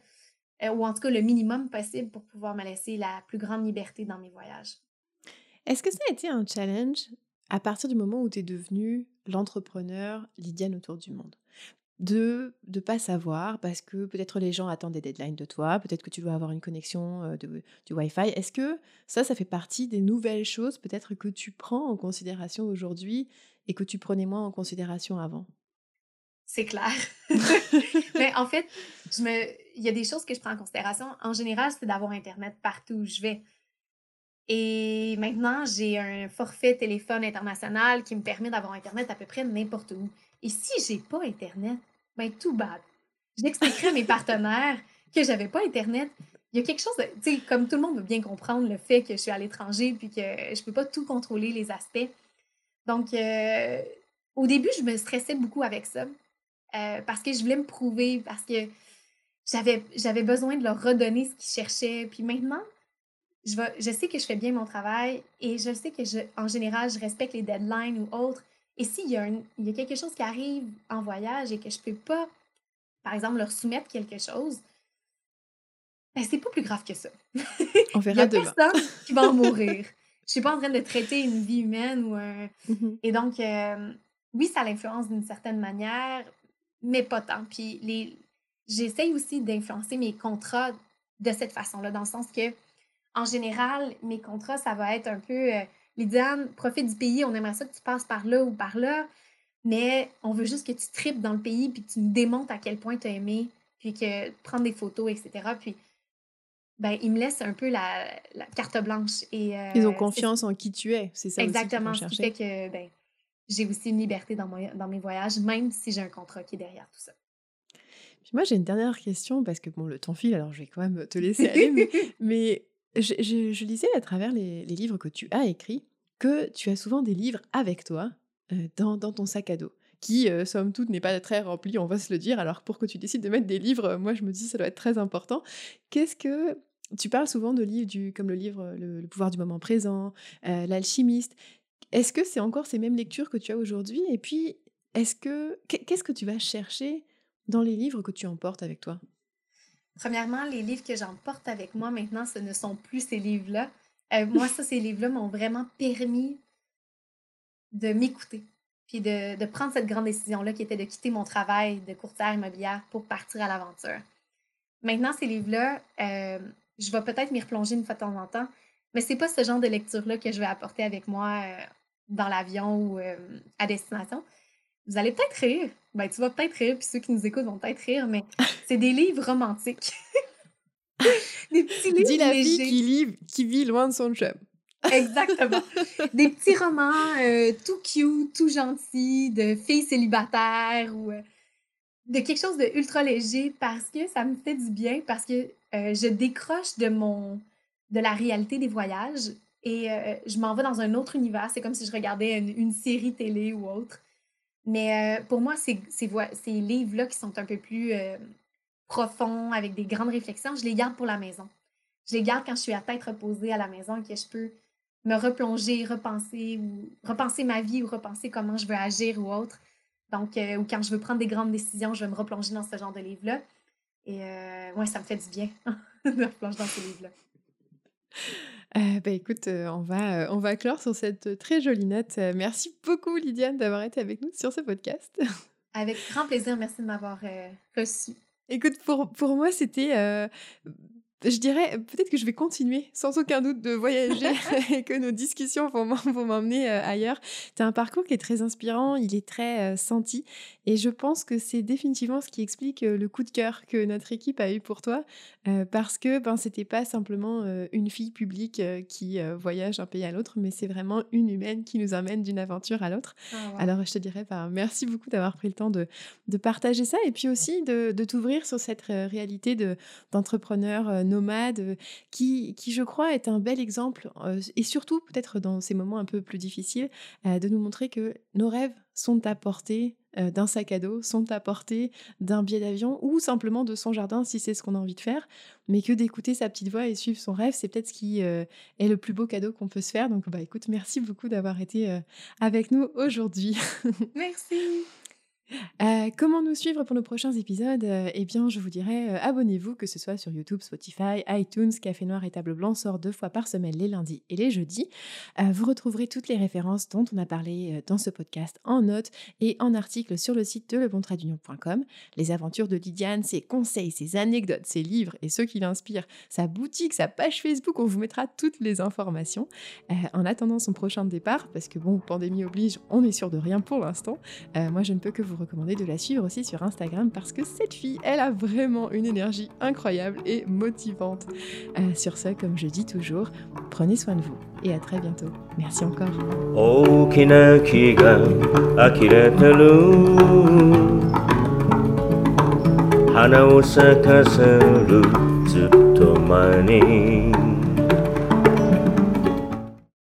euh, ou en tout cas le minimum possible pour pouvoir me laisser la plus grande liberté dans mes voyages. Est-ce que ça a été un challenge à partir du moment où tu es devenue l'entrepreneur Lydiane autour du monde? De ne pas savoir parce que peut-être les gens attendent des deadlines de toi, peut-être que tu dois avoir une connexion euh, de, du Wi-Fi. Est-ce que ça, ça fait partie des nouvelles choses peut-être que tu prends en considération aujourd'hui et que tu prenais moins en considération avant? C'est clair. Mais en fait, il y a des choses que je prends en considération. En général, c'est d'avoir Internet partout où je vais. Et maintenant, j'ai un forfait téléphone international qui me permet d'avoir Internet à peu près n'importe où. Et si j'ai pas Internet, ben tout bad. J'expliquerai à mes partenaires que j'avais pas Internet. Il y a quelque chose, tu sais, comme tout le monde veut bien comprendre le fait que je suis à l'étranger puis que je peux pas tout contrôler les aspects. Donc, euh, au début, je me stressais beaucoup avec ça. Euh, parce que je voulais me prouver, parce que j'avais, j'avais besoin de leur redonner ce qu'ils cherchaient. Puis maintenant, je, je sais que je fais bien mon travail et je sais que, je, en général, je respecte les deadlines ou autres. Et s'il y, a il y a quelque chose qui arrive en voyage et que je ne peux pas, par exemple, leur soumettre quelque chose, ben, c'est pas plus grave que ça. On verra il y a personne qui va en mourir. Je suis pas en train de traiter une vie humaine ou un... Mm-hmm. Et donc, euh, oui, ça l'influence d'une certaine manière, mais pas tant. Puis les... j'essaye aussi d'influencer mes contrats de cette façon-là, dans le sens que, en général, mes contrats, ça va être un peu euh, Lydiane, profite du pays, on aimerait ça que tu passes par là ou par là, mais on veut juste que tu tripes dans le pays puis que tu nous démontres à quel point tu as aimé, puis que prendre des photos, etc. Puis, ben, ils me laissent un peu la, carte blanche. Et, euh, ils ont confiance en qui tu es, c'est ça Exactement, aussi ce qui fait que ben, j'ai aussi une liberté dans, dans mes voyages, même si j'ai un contrat qui est derrière tout ça. Puis moi, j'ai une dernière question, parce que bon, le temps file, alors je vais quand même te laisser aller, mais, je, lisais à travers les, livres que tu as écrits que tu as souvent des livres avec toi euh, dans, ton sac à dos qui, euh, somme toute, n'est pas très rempli, on va se le dire. Alors pour que tu décides de mettre des livres, moi je me dis ça doit être très important. Qu'est-ce que tu parles souvent de livres du, comme le livre Le, pouvoir du moment présent, euh, L'alchimiste. Est-ce que c'est encore ces mêmes lectures que tu as aujourd'hui? Et puis, est-ce que qu'est-ce que tu vas chercher dans les livres que tu emportes avec toi? Premièrement, les livres que j'emporte avec moi maintenant, ce ne sont plus ces livres-là. Euh, moi, ça, ces livres-là m'ont vraiment permis de m'écouter, puis de, prendre cette grande décision-là qui était de quitter mon travail de courtière immobilière pour partir à l'aventure. Maintenant, ces livres-là, euh, je vais peut-être m'y replonger une fois de temps en temps, mais c'est pas ce genre de lecture-là que je vais apporter avec moi euh, dans l'avion ou à destination. Vous allez peut-être rire. Ben, tu vas peut-être rire, puis ceux qui nous écoutent vont peut-être rire, mais c'est des livres romantiques. des petits livres Dis la fille qui, qui vit loin de son chum. Exactement. des petits romans euh, tout cute, tout gentils, de filles célibataires ou de quelque chose de ultra léger parce que ça me fait du bien, parce que je décroche de mon de la réalité des voyages et euh, je m'en vais dans un autre univers. C'est comme si je regardais une, série télé ou autre. Mais euh, pour moi, ces, ces, livres-là qui sont un peu plus euh, profonds, avec des grandes réflexions, je les garde pour la maison. Je les garde quand je suis à tête reposée à la maison et que je peux me replonger, repenser ou repenser ma vie ou repenser comment je veux agir ou autre. Donc, ou quand je veux prendre des grandes décisions, je vais me replonger dans ce genre de livre-là. Et ouais, ça me fait du bien de me replonger dans ces livres-là. Euh, bah, écoute, euh, on, va, euh, on va clore sur cette très jolie note. merci beaucoup, Lydiane, d'avoir été avec nous sur ce podcast. Avec grand plaisir. Merci de m'avoir reçu. Écoute, pour, pour moi, c'était je dirais peut-être que je vais continuer sans aucun doute de voyager et que nos discussions vont m'emmener ailleurs. Tu as un parcours qui est très inspirant, il est très senti et je pense que c'est définitivement ce qui explique le coup de cœur que notre équipe a eu pour toi parce que ben, c'était pas simplement une fille publique qui voyage d'un pays à l'autre, mais c'est vraiment une humaine qui nous amène d'une aventure à l'autre. Ah, Alors je te dirais ben, merci beaucoup d'avoir pris le temps de, de, partager ça et puis aussi de, de t'ouvrir sur cette réalité d'entrepreneur nomade qui, qui, je crois, est un bel exemple et surtout peut-être dans ces moments un peu plus difficiles, de nous montrer que nos rêves sont à portée d'un sac à dos, sont à portée d'un billet d'avion ou simplement de son jardin si c'est ce qu'on a envie de faire, mais que d'écouter sa petite voix et suivre son rêve, c'est peut-être ce qui est le plus beau cadeau qu'on peut se faire. Donc bah écoute, merci beaucoup d'avoir été avec nous aujourd'hui. Merci. Euh, comment nous suivre pour nos prochains épisodes? Euh, Eh bien, je vous dirais, euh, abonnez-vous, que ce soit sur YouTube, Spotify, iTunes. Café Noir et Table Blanc sort deux fois par semaine, les lundis et les jeudis. vous retrouverez toutes les références dont on a parlé dans ce podcast en notes et en articles sur le site de lebontradeunion.com. Les aventures de Lydiane, ses conseils, ses anecdotes, ses livres et ceux qui l'inspirent, sa boutique, sa page Facebook, on vous mettra toutes les informations. en attendant son prochain départ, parce que bon, pandémie oblige, on est sûr de rien pour l'instant, moi je ne peux que vous recommander de la suivre aussi sur Instagram parce que cette fille, elle a vraiment une énergie incroyable et motivante. Euh, sur ce, comme je dis toujours, prenez soin de vous et à très bientôt. Merci encore. Oh,